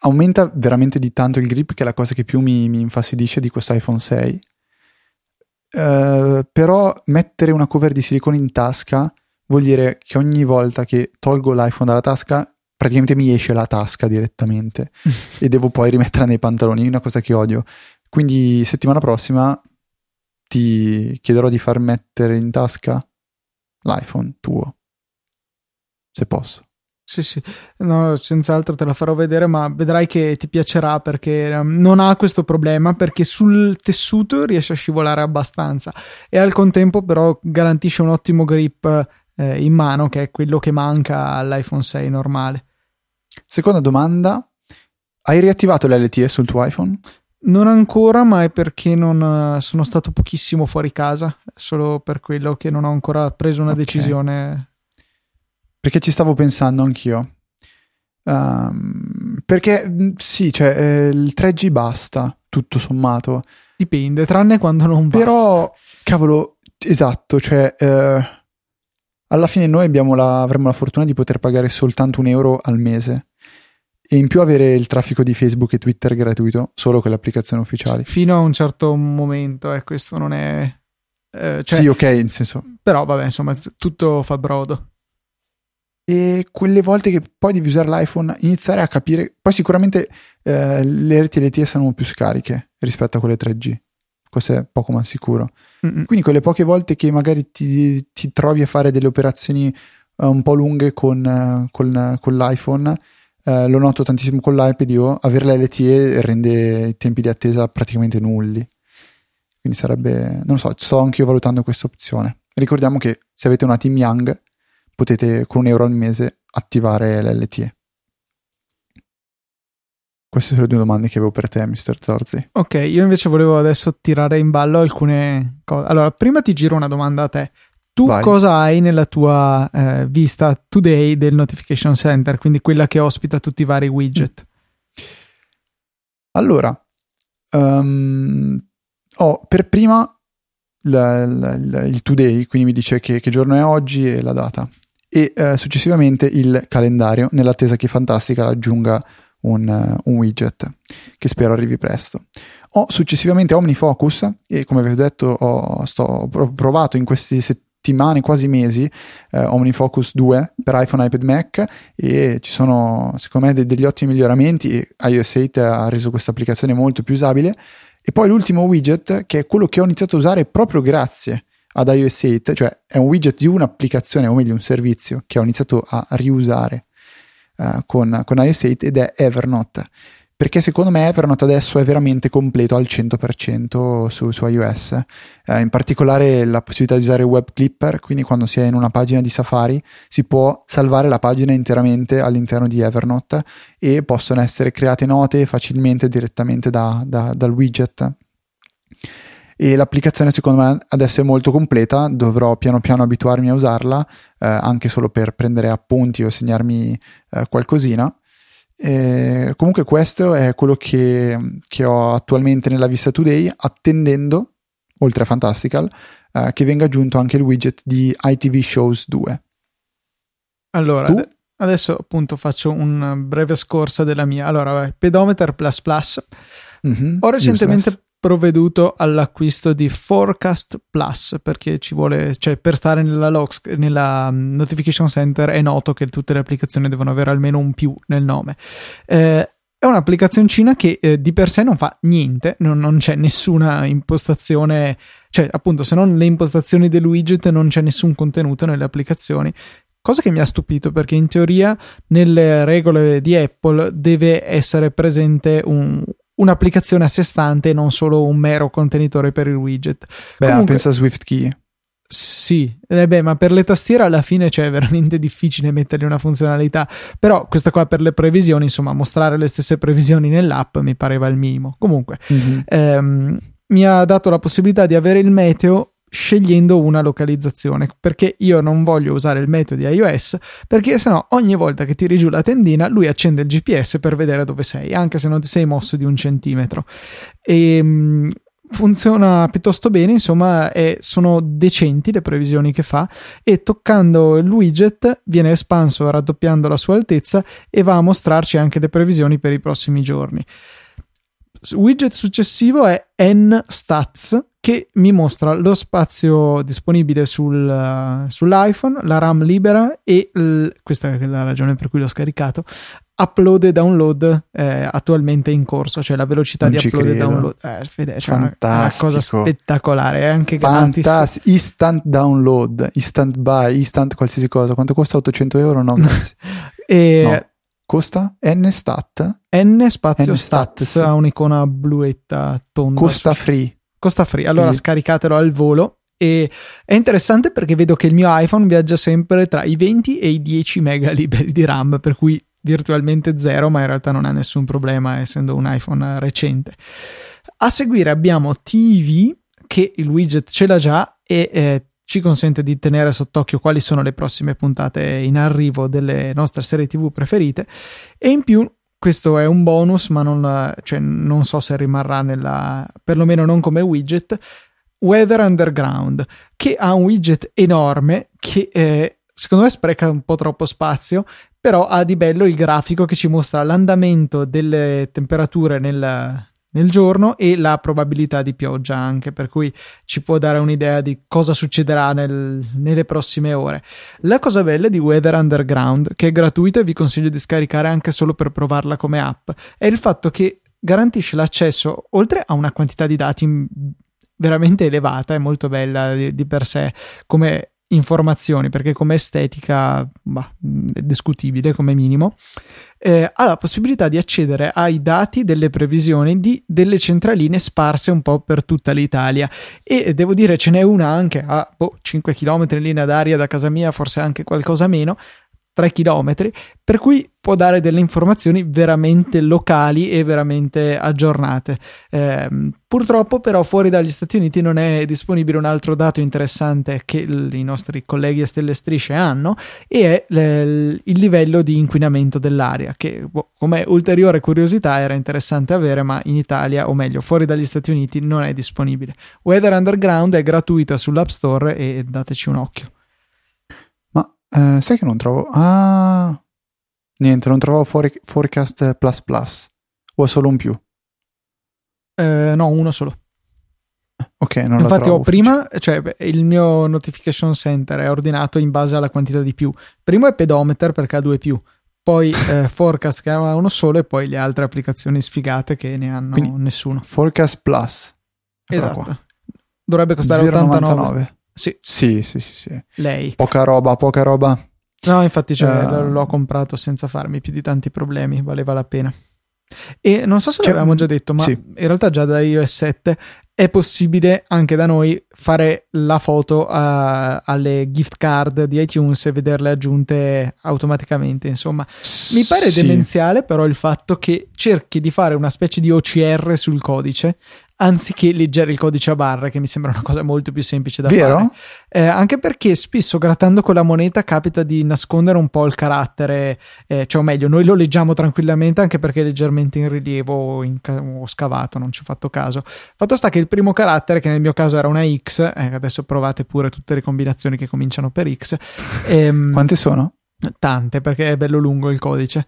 B: aumenta veramente di tanto il grip, che è la cosa che più mi, mi infastidisce di questo iPhone 6 Uh, però mettere una cover di silicone in tasca vuol dire che ogni volta che tolgo l'iPhone dalla tasca praticamente mi esce la tasca direttamente e devo poi rimetterla nei pantaloni, una cosa che odio. Quindi settimana prossima ti chiederò di far mettere in tasca l'iPhone tuo, se posso.
A: Sì, sì, no, senz'altro te la farò vedere, ma vedrai che ti piacerà perché ehm, non ha questo problema perché sul tessuto riesce a scivolare abbastanza e al contempo però garantisce un ottimo grip eh, in mano che è quello che manca all'iPhone 6 normale.
B: Seconda domanda, hai riattivato l'LTE sul tuo iPhone?
A: Non ancora, ma è perché non eh, sono stato pochissimo fuori casa, solo per quello che non ho ancora preso una okay. decisione
B: perché ci stavo pensando anch'io. Um, perché mm, sì, cioè eh, il 3G basta, tutto sommato.
A: Dipende, tranne quando non va.
B: Però, cavolo, esatto, cioè eh, alla fine noi la, avremo la fortuna di poter pagare soltanto un euro al mese e in più avere il traffico di Facebook e Twitter gratuito solo con le applicazioni ufficiali.
A: Fino a un certo momento, eh, questo non è...
B: Eh, cioè, sì, ok, nel senso...
A: Però vabbè, insomma, tutto fa brodo
B: e quelle volte che poi devi usare l'iPhone iniziare a capire poi sicuramente eh, le reti LTE sono più scariche rispetto a quelle 3G questo è poco ma sicuro. Mm-mm. quindi quelle poche volte che magari ti, ti trovi a fare delle operazioni uh, un po' lunghe con, con, con l'iPhone uh, lo noto tantissimo con l'iPad io avere la LTE rende i tempi di attesa praticamente nulli. Quindi sarebbe non lo so sto anche io valutando questa opzione. Ricordiamo che se avete una team Young potete con un euro al mese attivare l'LTE. Queste sono le due domande che avevo per te, Mr. Zorzi.
A: Ok, io invece volevo adesso tirare in ballo alcune cose. Allora, prima ti giro una domanda a te. Tu Vai. cosa hai nella tua eh, vista today del Notification Center, quindi quella che ospita tutti i vari widget?
B: Allora, um, ho per prima la, la, la, il today, quindi mi dice che, che giorno è oggi e la data e eh, successivamente il calendario nell'attesa che Fantastica aggiunga un, uh, un, widget che spero arrivi presto. Ho successivamente OmniFocus e come vi ho detto ho, sto, ho provato in questi, settimane, quasi mesi, eh, OmniFocus 2 per iPhone, iPad, Mac e ci sono secondo me de- degli ottimi miglioramenti. iOS 8 ha reso questa applicazione molto più usabile. E poi l'ultimo widget, che è quello che ho iniziato a usare proprio grazie ad iOS 8, cioè è un widget di un'applicazione, o meglio un servizio che ho iniziato a riusare uh, con, con iOS 8 ed è Evernote perché secondo me Evernote adesso è veramente completo al 100% su, su iOS, eh, in particolare la possibilità di usare Web Clipper, quindi quando si è in una pagina di Safari si può salvare la pagina interamente all'interno di Evernote e possono essere create note facilmente direttamente da, da, dal widget. E l'applicazione secondo me adesso è molto completa, dovrò piano piano abituarmi a usarla, eh, anche solo per prendere appunti o segnarmi eh, qualcosina eh, comunque questo è quello che, che, ho attualmente nella Vista Today, attendendo, oltre a Fantastical, eh, che venga aggiunto anche il widget di ITV Shows 2.
A: Allora, tu? adesso appunto faccio un breve scorsa della mia. Allora, Pedometer++. Mm-hmm, ho recentemente provveduto all'acquisto di Forecast Plus perché ci vuole, cioè per stare nella, logs, nella Notification Center è noto che tutte le applicazioni devono avere almeno un più nel nome. Eh, è un'applicazioncina che eh, di per sé non fa niente, non, non, c'è nessuna impostazione, cioè appunto se non le impostazioni del widget non c'è nessun contenuto nelle applicazioni. Cosa che mi ha stupito perché in teoria nelle regole di Apple deve essere presente un, un'applicazione a sé stante e non solo un mero contenitore per il widget.
B: Beh, Comunque, pensa a SwiftKey.
A: Sì, eh beh, ma per le tastiere alla fine c'è cioè, veramente difficile mettergli una funzionalità. Però questa qua per le previsioni, insomma, mostrare le stesse previsioni nell'app mi pareva il minimo. Comunque, mm-hmm. ehm, mi ha dato la possibilità di avere il meteo scegliendo una localizzazione perché io non voglio usare il metodo iOS perché sennò ogni volta che tiri giù la tendina lui accende il GPS per vedere dove sei anche se non ti sei mosso di un centimetro. E ehm, funziona piuttosto bene insomma è, sono decenti le previsioni che fa e toccando il widget viene espanso raddoppiando la sua altezza e va a mostrarci anche le previsioni per i prossimi giorni. Widget successivo è NStats che mi mostra lo spazio disponibile sul, uh, sull'iPhone, la RAM libera e l- questa è la ragione per cui l'ho scaricato. Upload e download eh, attualmente in corso, cioè la velocità
B: non
A: di upload
B: credo.
A: e download. Eh, fede, cioè una, una, cosa spettacolare, è anche gratis.
B: Instant download, instant buy, instant qualsiasi cosa. Quanto costa 800 euro? No,
A: e no.
B: Costa? N-Stat?
A: N spazio N-Stats, stats, ha un'icona bluetta tonda.
B: Costa free.
A: Costa free, allora Quindi. scaricatelo al volo. E è interessante perché vedo che il mio iPhone viaggia sempre tra i 20 e i 10 mega liberi di RAM, per cui virtualmente zero, ma in realtà non ha nessun problema essendo un iPhone recente. A seguire abbiamo TV, che il widget ce l'ha già e eh, ci consente di tenere sott'occhio quali sono le prossime puntate in arrivo delle nostre serie TV preferite e in più questo è un bonus, ma non, cioè, non so se rimarrà nella, perlomeno non come widget. Weather Underground, che ha un widget enorme che eh, secondo me spreca un po' troppo spazio, però ha di bello il grafico che ci mostra l'andamento delle temperature nel, nel giorno e la probabilità di pioggia anche, per cui ci può dare un'idea di cosa succederà nel, nelle prossime ore. La cosa bella di Weather Underground, che è gratuita e vi consiglio di scaricare anche solo per provarla come app, è il fatto che garantisce l'accesso oltre a una quantità di dati veramente elevata, è molto bella di, di per sé come informazioni perché come estetica bah, è discutibile come minimo. Eh, ha la possibilità di accedere ai dati delle previsioni di delle centraline sparse un po' per tutta l'Italia. E devo dire ce n'è una anche a boh, 5 km in linea d'aria da casa mia forse anche qualcosa meno 3 km, per cui può dare delle informazioni veramente locali e veramente aggiornate. Eh, purtroppo però fuori dagli Stati Uniti non è disponibile un altro dato interessante che l- i nostri colleghi a stelle strisce hanno e è l- il livello di inquinamento dell'aria che boh, come ulteriore curiosità era interessante avere ma in Italia o meglio fuori dagli Stati Uniti non è disponibile. Weather Underground è gratuita sull'App Store e dateci un occhio.
B: Eh, sai che non trovo. Ah, niente, non trovo for- Forecast Plus Plus. O è solo un più?
A: Eh, no, uno solo.
B: Ok, non
A: Infatti ho prima, cioè il mio notification center è ordinato in base alla quantità di più. Primo è pedometer perché ha due più, poi eh, Forecast che ha uno solo e poi le altre applicazioni sfigate che ne hanno
B: Quindi,
A: nessuno.
B: Forecast Plus. Eccola
A: Esatto.
B: qua.
A: Dovrebbe costare 89. Sì,
B: Sì, sì, sì, sì.
A: lei.
B: Poca roba, poca roba.
A: No, infatti cioè,
B: Eh.
A: l'ho comprato senza farmi più di tanti problemi, valeva la pena. E non so se
B: Cioè,
A: l'avevamo già detto, ma
B: sì.
A: in realtà già da iOS 7 è possibile anche da noi fare la foto a- alle gift card di iTunes e vederle aggiunte automaticamente. Insomma, mi pare
B: Sì.
A: demenziale però il fatto che cerchi di fare una specie di OCR sul codice anziché leggere il codice a barre, che mi sembra una cosa molto più semplice da fare.
B: Vero?
A: Eh, anche perché spesso grattando con la moneta capita di nascondere un po' il carattere, eh, cioè o meglio, noi lo leggiamo tranquillamente anche perché è leggermente in rilievo o, in ca- o scavato, non ci ho fatto caso. Fatto sta che il primo carattere, che nel mio caso era una X, eh, adesso provate pure tutte le combinazioni che cominciano per X, ehm,
B: Quante sono?
A: tante perché è bello lungo il codice.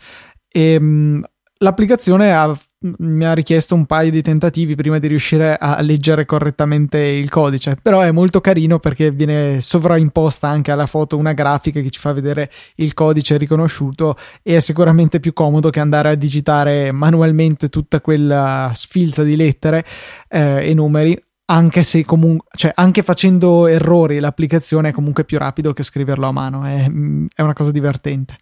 A: E, mh, l'applicazione ha- mi ha richiesto un paio di tentativi prima di riuscire a leggere correttamente il codice, però è molto carino perché viene sovraimposta anche alla foto una grafica che ci fa vedere il codice riconosciuto e è sicuramente più comodo che andare a digitare manualmente tutta quella sfilza di lettere eh, e numeri anche se comunque, cioè anche facendo errori l'applicazione è comunque più rapido che scriverlo a mano, è, è una cosa divertente.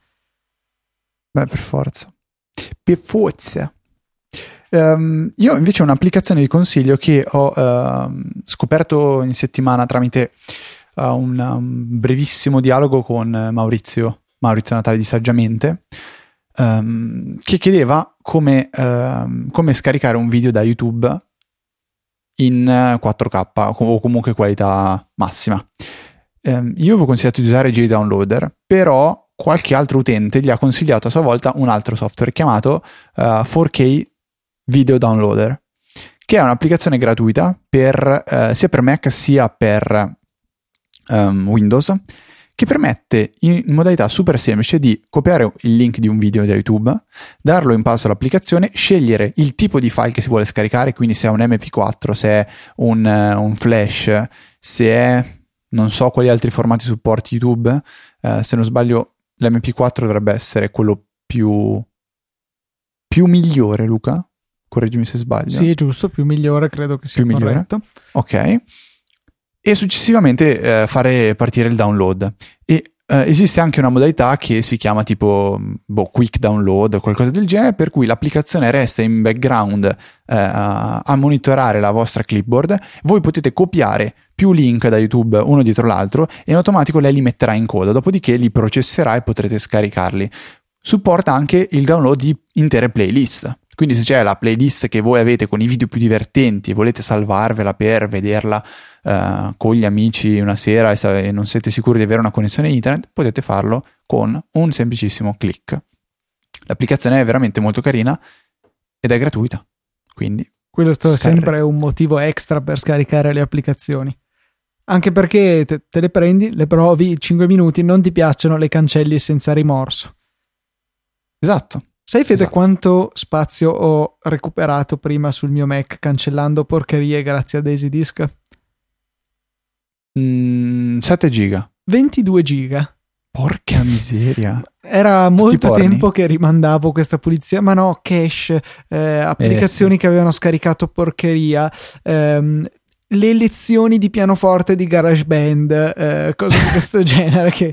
B: Beh, per forza. Per forza. Ehm, io invece ho un'applicazione di consiglio che ho ehm, scoperto in settimana tramite eh, un, um, brevissimo dialogo con eh, Maurizio, Maurizio Natale di Saggiamente, ehm, che chiedeva come, ehm, come scaricare un video da YouTube in eh, 4K o comunque qualità massima. Io avevo consigliato di usare JDownloader, però qualche altro utente gli ha consigliato a sua volta un altro software chiamato eh, 4K Video Downloader, che è un'applicazione gratuita per, eh, sia per Mac sia per ehm, Windows, che permette in modalità super semplice di copiare il link di un video da YouTube, darlo in passo all'applicazione, scegliere il tipo di file che si vuole scaricare, quindi se è un MP4, se è un, eh, un flash, se è non so quali altri formati supporti YouTube, eh, se non sbaglio l'MP4 dovrebbe essere quello più, più migliore, Luca. Correggimi se sbaglio.
A: Sì, è giusto, più migliore credo che sia
B: Più migliore?
A: corretto.
B: Ok. E successivamente eh, fare partire il download. E eh, esiste anche una modalità che si chiama tipo boh, quick download o qualcosa del genere, per cui l'applicazione resta in background eh, a a monitorare la vostra clipboard. Voi potete copiare più link da YouTube uno dietro l'altro e in automatico lei li metterà in coda, dopodiché li processerà e potrete scaricarli. Supporta anche il download di intere playlist. Quindi se c'è la playlist che voi avete con i video più divertenti e volete salvarvela per vederla eh, con gli amici una sera e, sa- e non siete sicuri di avere una connessione internet, potete farlo con un semplicissimo click. L'applicazione è veramente molto carina ed è gratuita. Quindi
A: Quello è
B: Scarica.
A: sempre un motivo extra per scaricare le applicazioni. Anche perché te, te le prendi, le provi 5 minuti, non ti piacciono, le cancelli senza rimorso.
B: esatto.
A: Sai Fede
B: Esatto.
A: quanto spazio ho recuperato prima sul mio Mac cancellando porcherie grazie a Daisy Disk?
B: Mm, 7 giga.
A: 22 giga.
B: Porca miseria.
A: Era molto tempo che rimandavo questa pulizia, ma no, cache, eh, applicazioni che avevano scaricato porcheria, ehm, le lezioni di pianoforte di GarageBand, eh, cose di questo genere che,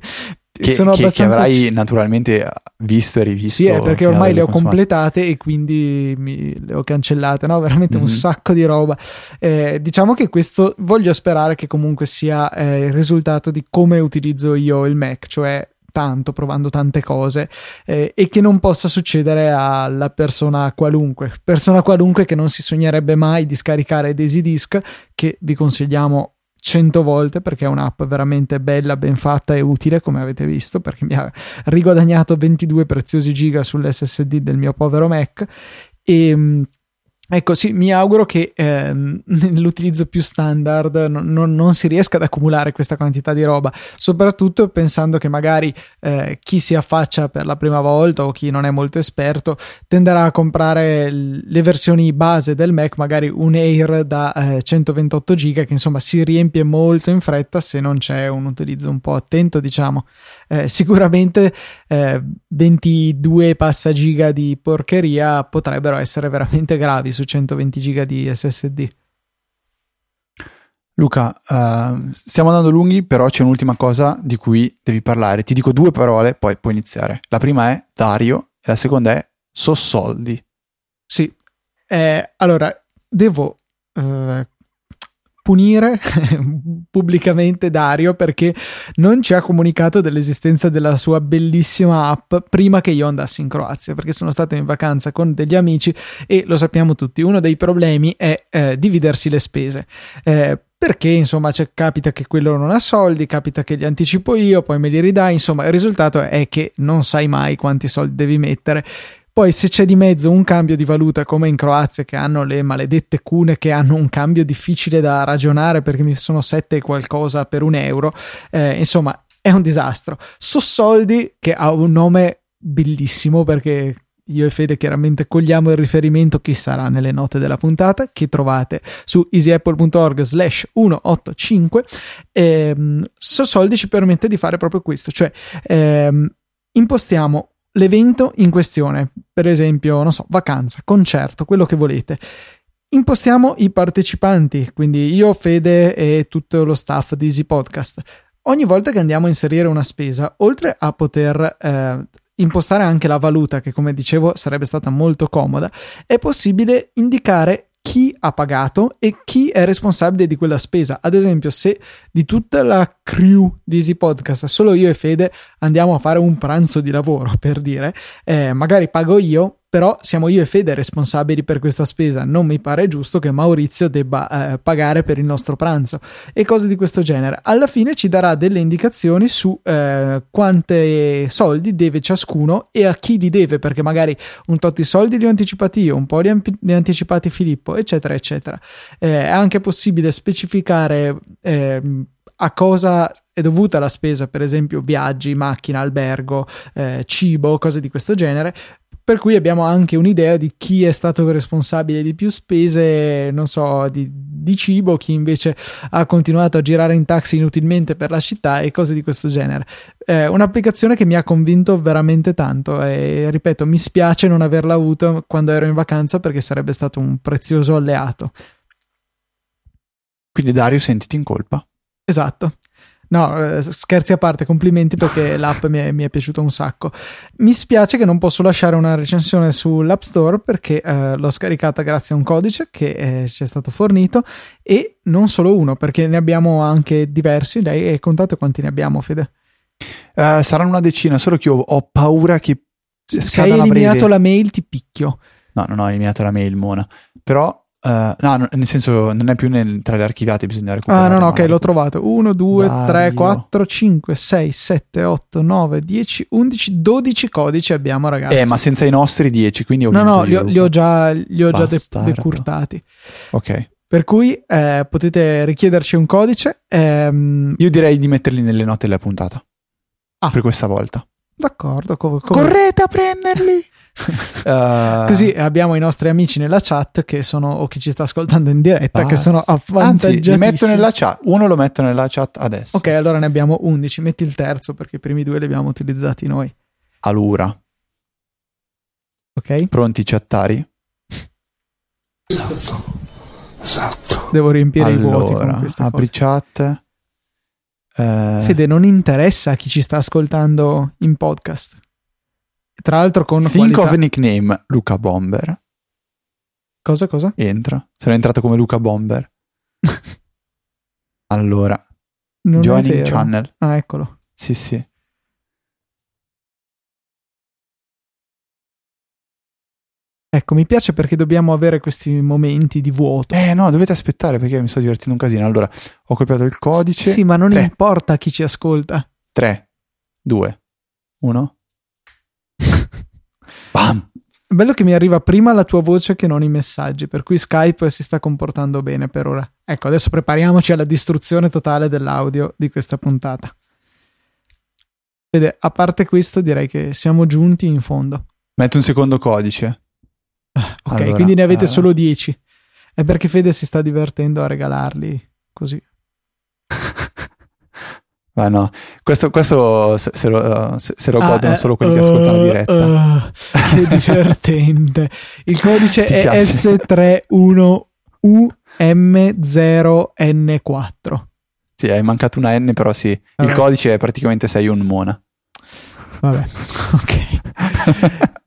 B: Che,
A: sono
B: che- che
A: abbastanza...
B: avrai naturalmente visto e rivisto.
A: Sì, è perché ormai le ho
B: consumate.
A: completate e quindi mi- le ho cancellate, no? Veramente un
B: Mhm.
A: sacco di roba. Eh, diciamo che questo voglio sperare che comunque sia eh, il risultato di come utilizzo io il Mac, cioè tanto, provando tante cose eh, e che non possa succedere alla persona qualunque, persona qualunque che non si sognerebbe mai di scaricare Daisy Disk, che vi consigliamo 100 volte perché è un'app veramente bella, ben fatta e utile come avete visto perché mi ha riguadagnato 22 preziosi giga sull'SSD del mio povero Mac. E, mh, Ecco, sì, mi auguro che ehm, nell'utilizzo più standard non, non, non, si riesca ad accumulare questa quantità di roba, soprattutto pensando che magari eh, chi si affaccia per la prima volta o chi non è molto esperto tenderà a comprare le versioni base del Mac, magari un Air da eh, 128 giga che insomma si riempie molto in fretta se non c'è un utilizzo un po' attento, diciamo. Eh, sicuramente 22 eh, passa giga di porcheria potrebbero essere veramente gravi su 120 giga di SSD.
B: Luca, uh, stiamo andando lunghi, però c'è un'ultima cosa di cui devi parlare. Ti dico due parole, poi puoi iniziare. La prima è Dario e la seconda è Sossoldi.
A: Sì, eh, allora devo uh, punire pubblicamente Dario perché non ci ha comunicato dell'esistenza della sua bellissima app prima che io andassi in Croazia perché sono stato in vacanza con degli amici e lo sappiamo tutti uno dei problemi è eh, dividersi le spese. Eh, perché insomma capita che quello non ha soldi, capita che li anticipo io, poi me li ridai, insomma il risultato è che non sai mai quanti soldi devi mettere poi se c'è di mezzo un cambio di valuta come in Croazia che hanno le maledette cune che hanno un cambio difficile da ragionare perché mi sono sette qualcosa per un euro, eh, insomma è un disastro. Sossoldi che ha un nome bellissimo perché io e Fede chiaramente cogliamo il riferimento che sarà nelle note della puntata che trovate su easyapple.org slash 185 ehm, Sossoldi ci permette di fare proprio questo cioè ehm, impostiamo l'evento in questione, per esempio, non so, vacanza, concerto, quello che volete. Impostiamo i partecipanti, quindi io, Fede e tutto lo staff di Easy Podcast. Ogni volta che andiamo a inserire una spesa, oltre a poter eh, impostare anche la valuta, che come dicevo sarebbe stata molto comoda, è possibile indicare ha pagato e chi è responsabile di quella spesa. Ad esempio, se di tutta la crew di Easy Podcast solo io e Fede andiamo a fare un pranzo di lavoro, per dire, eh, magari pago io, però siamo io e Fede responsabili per questa spesa. Non mi pare giusto che Maurizio debba eh, pagare per il nostro pranzo e cose di questo genere. Alla fine ci darà delle indicazioni su eh, quanti soldi deve ciascuno e a chi li deve, perché magari un tot di soldi li ho anticipati io, un po' li ha anticipati Filippo, eccetera, eccetera. Eh, è anche possibile specificare ehm, a cosa è dovuta la spesa, per esempio viaggi, macchina, albergo, eh, cibo, cose di questo genere, per cui abbiamo anche un'idea di chi è stato responsabile di più spese, non so, di, di, cibo, chi invece ha continuato a girare in taxi inutilmente per la città e cose di questo genere. È un'applicazione che mi ha convinto veramente tanto e ripeto, mi spiace non averla avuto quando ero in vacanza perché sarebbe stato un prezioso alleato.
B: Quindi Dario, sentiti in colpa.
A: Esatto. No, eh, scherzi a parte, complimenti perché l'app mi è, mi è piaciuta un sacco. Mi spiace che non posso lasciare una recensione sull'App Store perché eh, l'ho scaricata grazie a un codice che eh, ci è stato fornito e non solo uno perché ne abbiamo anche diversi. Lei hai contato quanti ne abbiamo, Fede?
B: Uh, saranno una decina, solo che io ho paura che
A: se hai eliminato la mail ti picchio.
B: No, non ho eliminato la mail, Mona. Però Uh, no, nel senso, non è più nel, tra le archiviate, bisogna recuperare.
A: Ah, no, no, ok, l'ho trovato. 1, 2, 3, 4, 5, 6, 7, 8, 9, 10, 11, 12 codici abbiamo, ragazzi.
B: Eh, ma senza i nostri 10, quindi ho
A: No, no, li ho, li ho, già, li ho già de- decurtati.
B: Ok.
A: Per cui eh, potete richiederci un codice. Ehm...
B: Io direi di metterli nelle note della puntata. Ah. Per questa volta.
A: D'accordo. Co-
B: co- Correte a prenderli!
A: uh, Così abbiamo i nostri amici nella chat che sono, o chi ci sta ascoltando in diretta, basta. che sono avvantaggiati.
B: li metto nella chat. Uno lo metto nella chat adesso.
A: Ok, allora ne abbiamo 11. Metti il terzo perché i primi due li abbiamo utilizzati noi.
B: Allora.
A: Ok.
B: Pronti chattari?
C: Esatto. Esatto.
A: Devo riempire
B: allora,
A: i voti con questa
B: apri
A: cosa.
B: chat.
A: Eh... Fede, non interessa a chi ci sta ascoltando in podcast. Tra l'altro con
B: Think qualità... of nickname Luca Bomber.
A: Cosa, cosa?
B: Entra. Sono entrato come Luca Bomber. allora.
A: Non
B: Joining channel.
A: Ah, eccolo.
B: Sì, sì.
A: Ecco, mi piace perché dobbiamo avere questi momenti di vuoto.
B: Eh no, dovete aspettare perché mi sto divertendo un casino. Allora, ho copiato il codice.
A: Sì, ma non 3. importa chi ci ascolta.
B: 3, 2, 1. Bam!
A: È bello che mi arriva prima la tua voce che non i messaggi, per cui Skype si sta comportando bene per ora. Ecco, adesso prepariamoci alla distruzione totale dell'audio di questa puntata. Vede, a parte questo, direi che siamo giunti in fondo.
B: Metti un secondo codice.
A: Ok, allora, quindi ne avete eh... solo 10. È perché Fede si sta divertendo a regalarli così.
B: Ma no, questo, questo se, se, lo, se, se, lo, ah, godono eh, solo quelli uh, che ascoltano la diretta. Uh,
A: che divertente. Il codice è S31UM0N4.
B: Sì, hai mancato una N, però sì. Vabbè. Il codice è praticamente sei un Mona.
A: Vabbè, ok.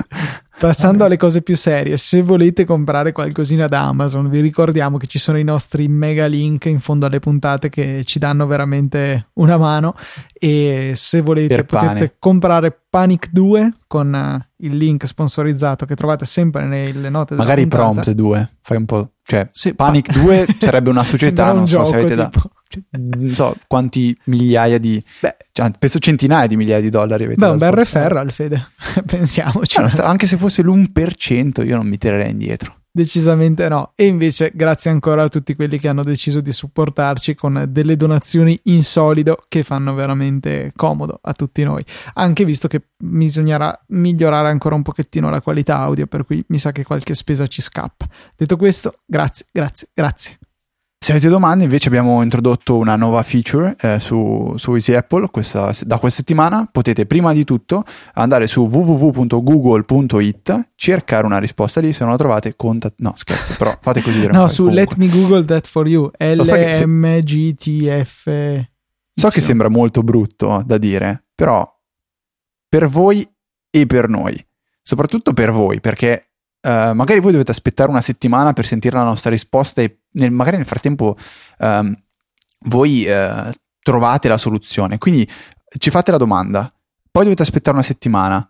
A: Passando alle cose più serie, se volete comprare qualcosina da Amazon, vi ricordiamo che ci sono i nostri mega link in fondo alle puntate che ci danno veramente una mano e se volete potete comprare Panic 2 con uh, il link sponsorizzato che trovate sempre nelle note
B: Magari. Prompt 2, fai un po', cioè sì, Panic pa- 2 sarebbe una società, non so se avete tipo. da non so quanti migliaia di beh, cioè, penso centinaia di migliaia di dollari avete
A: beh un bel referral Fede pensiamoci
B: cioè, anche se fosse l'1% io non mi tirerei indietro
A: Decisamente no. E invece grazie ancora a tutti quelli che hanno deciso di supportarci con delle donazioni in solido che fanno veramente comodo a tutti noi. Anche visto che bisognerà migliorare ancora un pochettino la qualità audio, per cui mi sa che qualche spesa ci scappa. Detto questo, grazie, grazie, grazie.
B: Se avete domande, invece abbiamo introdotto una nuova feature eh, su, su Easy Apple questa, da questa settimana. Potete prima di tutto andare su www.google.it, cercare una risposta lì, se non la trovate, conta... No, scherzo, però fate così.
A: no, su comunque. Let Me Google That For You, L-M-G-T-F...
B: So che sembra molto brutto da dire, però per voi e per noi, soprattutto per voi, perché Uh, magari voi dovete aspettare una settimana per sentire la nostra risposta e nel, magari nel frattempo um, voi uh, trovate la soluzione. Quindi ci fate la domanda, poi dovete aspettare una settimana.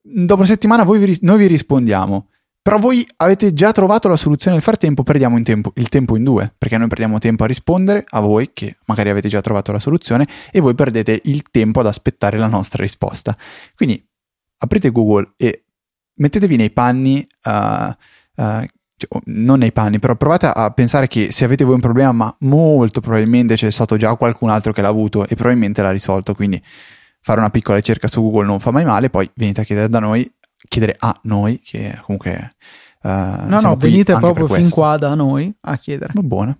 B: Dopo una settimana vi, noi vi rispondiamo. Però voi avete già trovato la soluzione nel frattempo, perdiamo tempo, il tempo in due, perché noi perdiamo tempo a rispondere a voi che magari avete già trovato la soluzione e voi perdete il tempo ad aspettare la nostra risposta. Quindi aprite Google e mettetevi nei panni, uh, uh, non nei panni, però provate a pensare che se avete voi un problema, ma molto probabilmente c'è stato già qualcun altro che l'ha avuto e probabilmente l'ha risolto, quindi fare una piccola ricerca su Google non fa mai male, poi venite a chiedere da noi, chiedere a noi, che comunque... Uh, no, no,
A: venite proprio fin qua da noi a chiedere.
B: Va buono.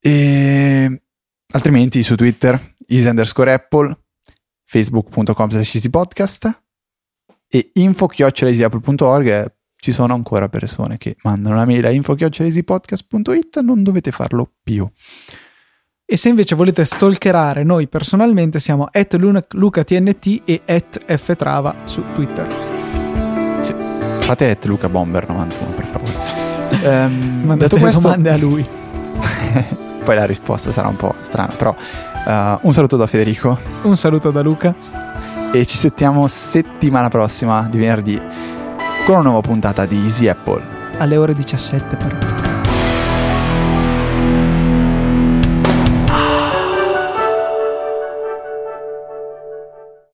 B: E altrimenti su Twitter, is underscore apple, facebook.com slash podcast e info-easyapple.org ci sono ancora persone che mandano la mail a info-easypodcast.it non dovete farlo più.
A: E se invece volete stalkerare noi personalmente siamo at lucatnt e at ftrava su Twitter.
B: Sì. fate at lucabomber91 per favore.
A: Um, mandate questo... domande a lui.
B: Poi la risposta sarà un po' strana però uh, un saluto da Federico.
A: Un saluto da Luca
B: e ci sentiamo settimana prossima di venerdì con una nuova puntata di Easy Apple.
A: Alle ore 17 però.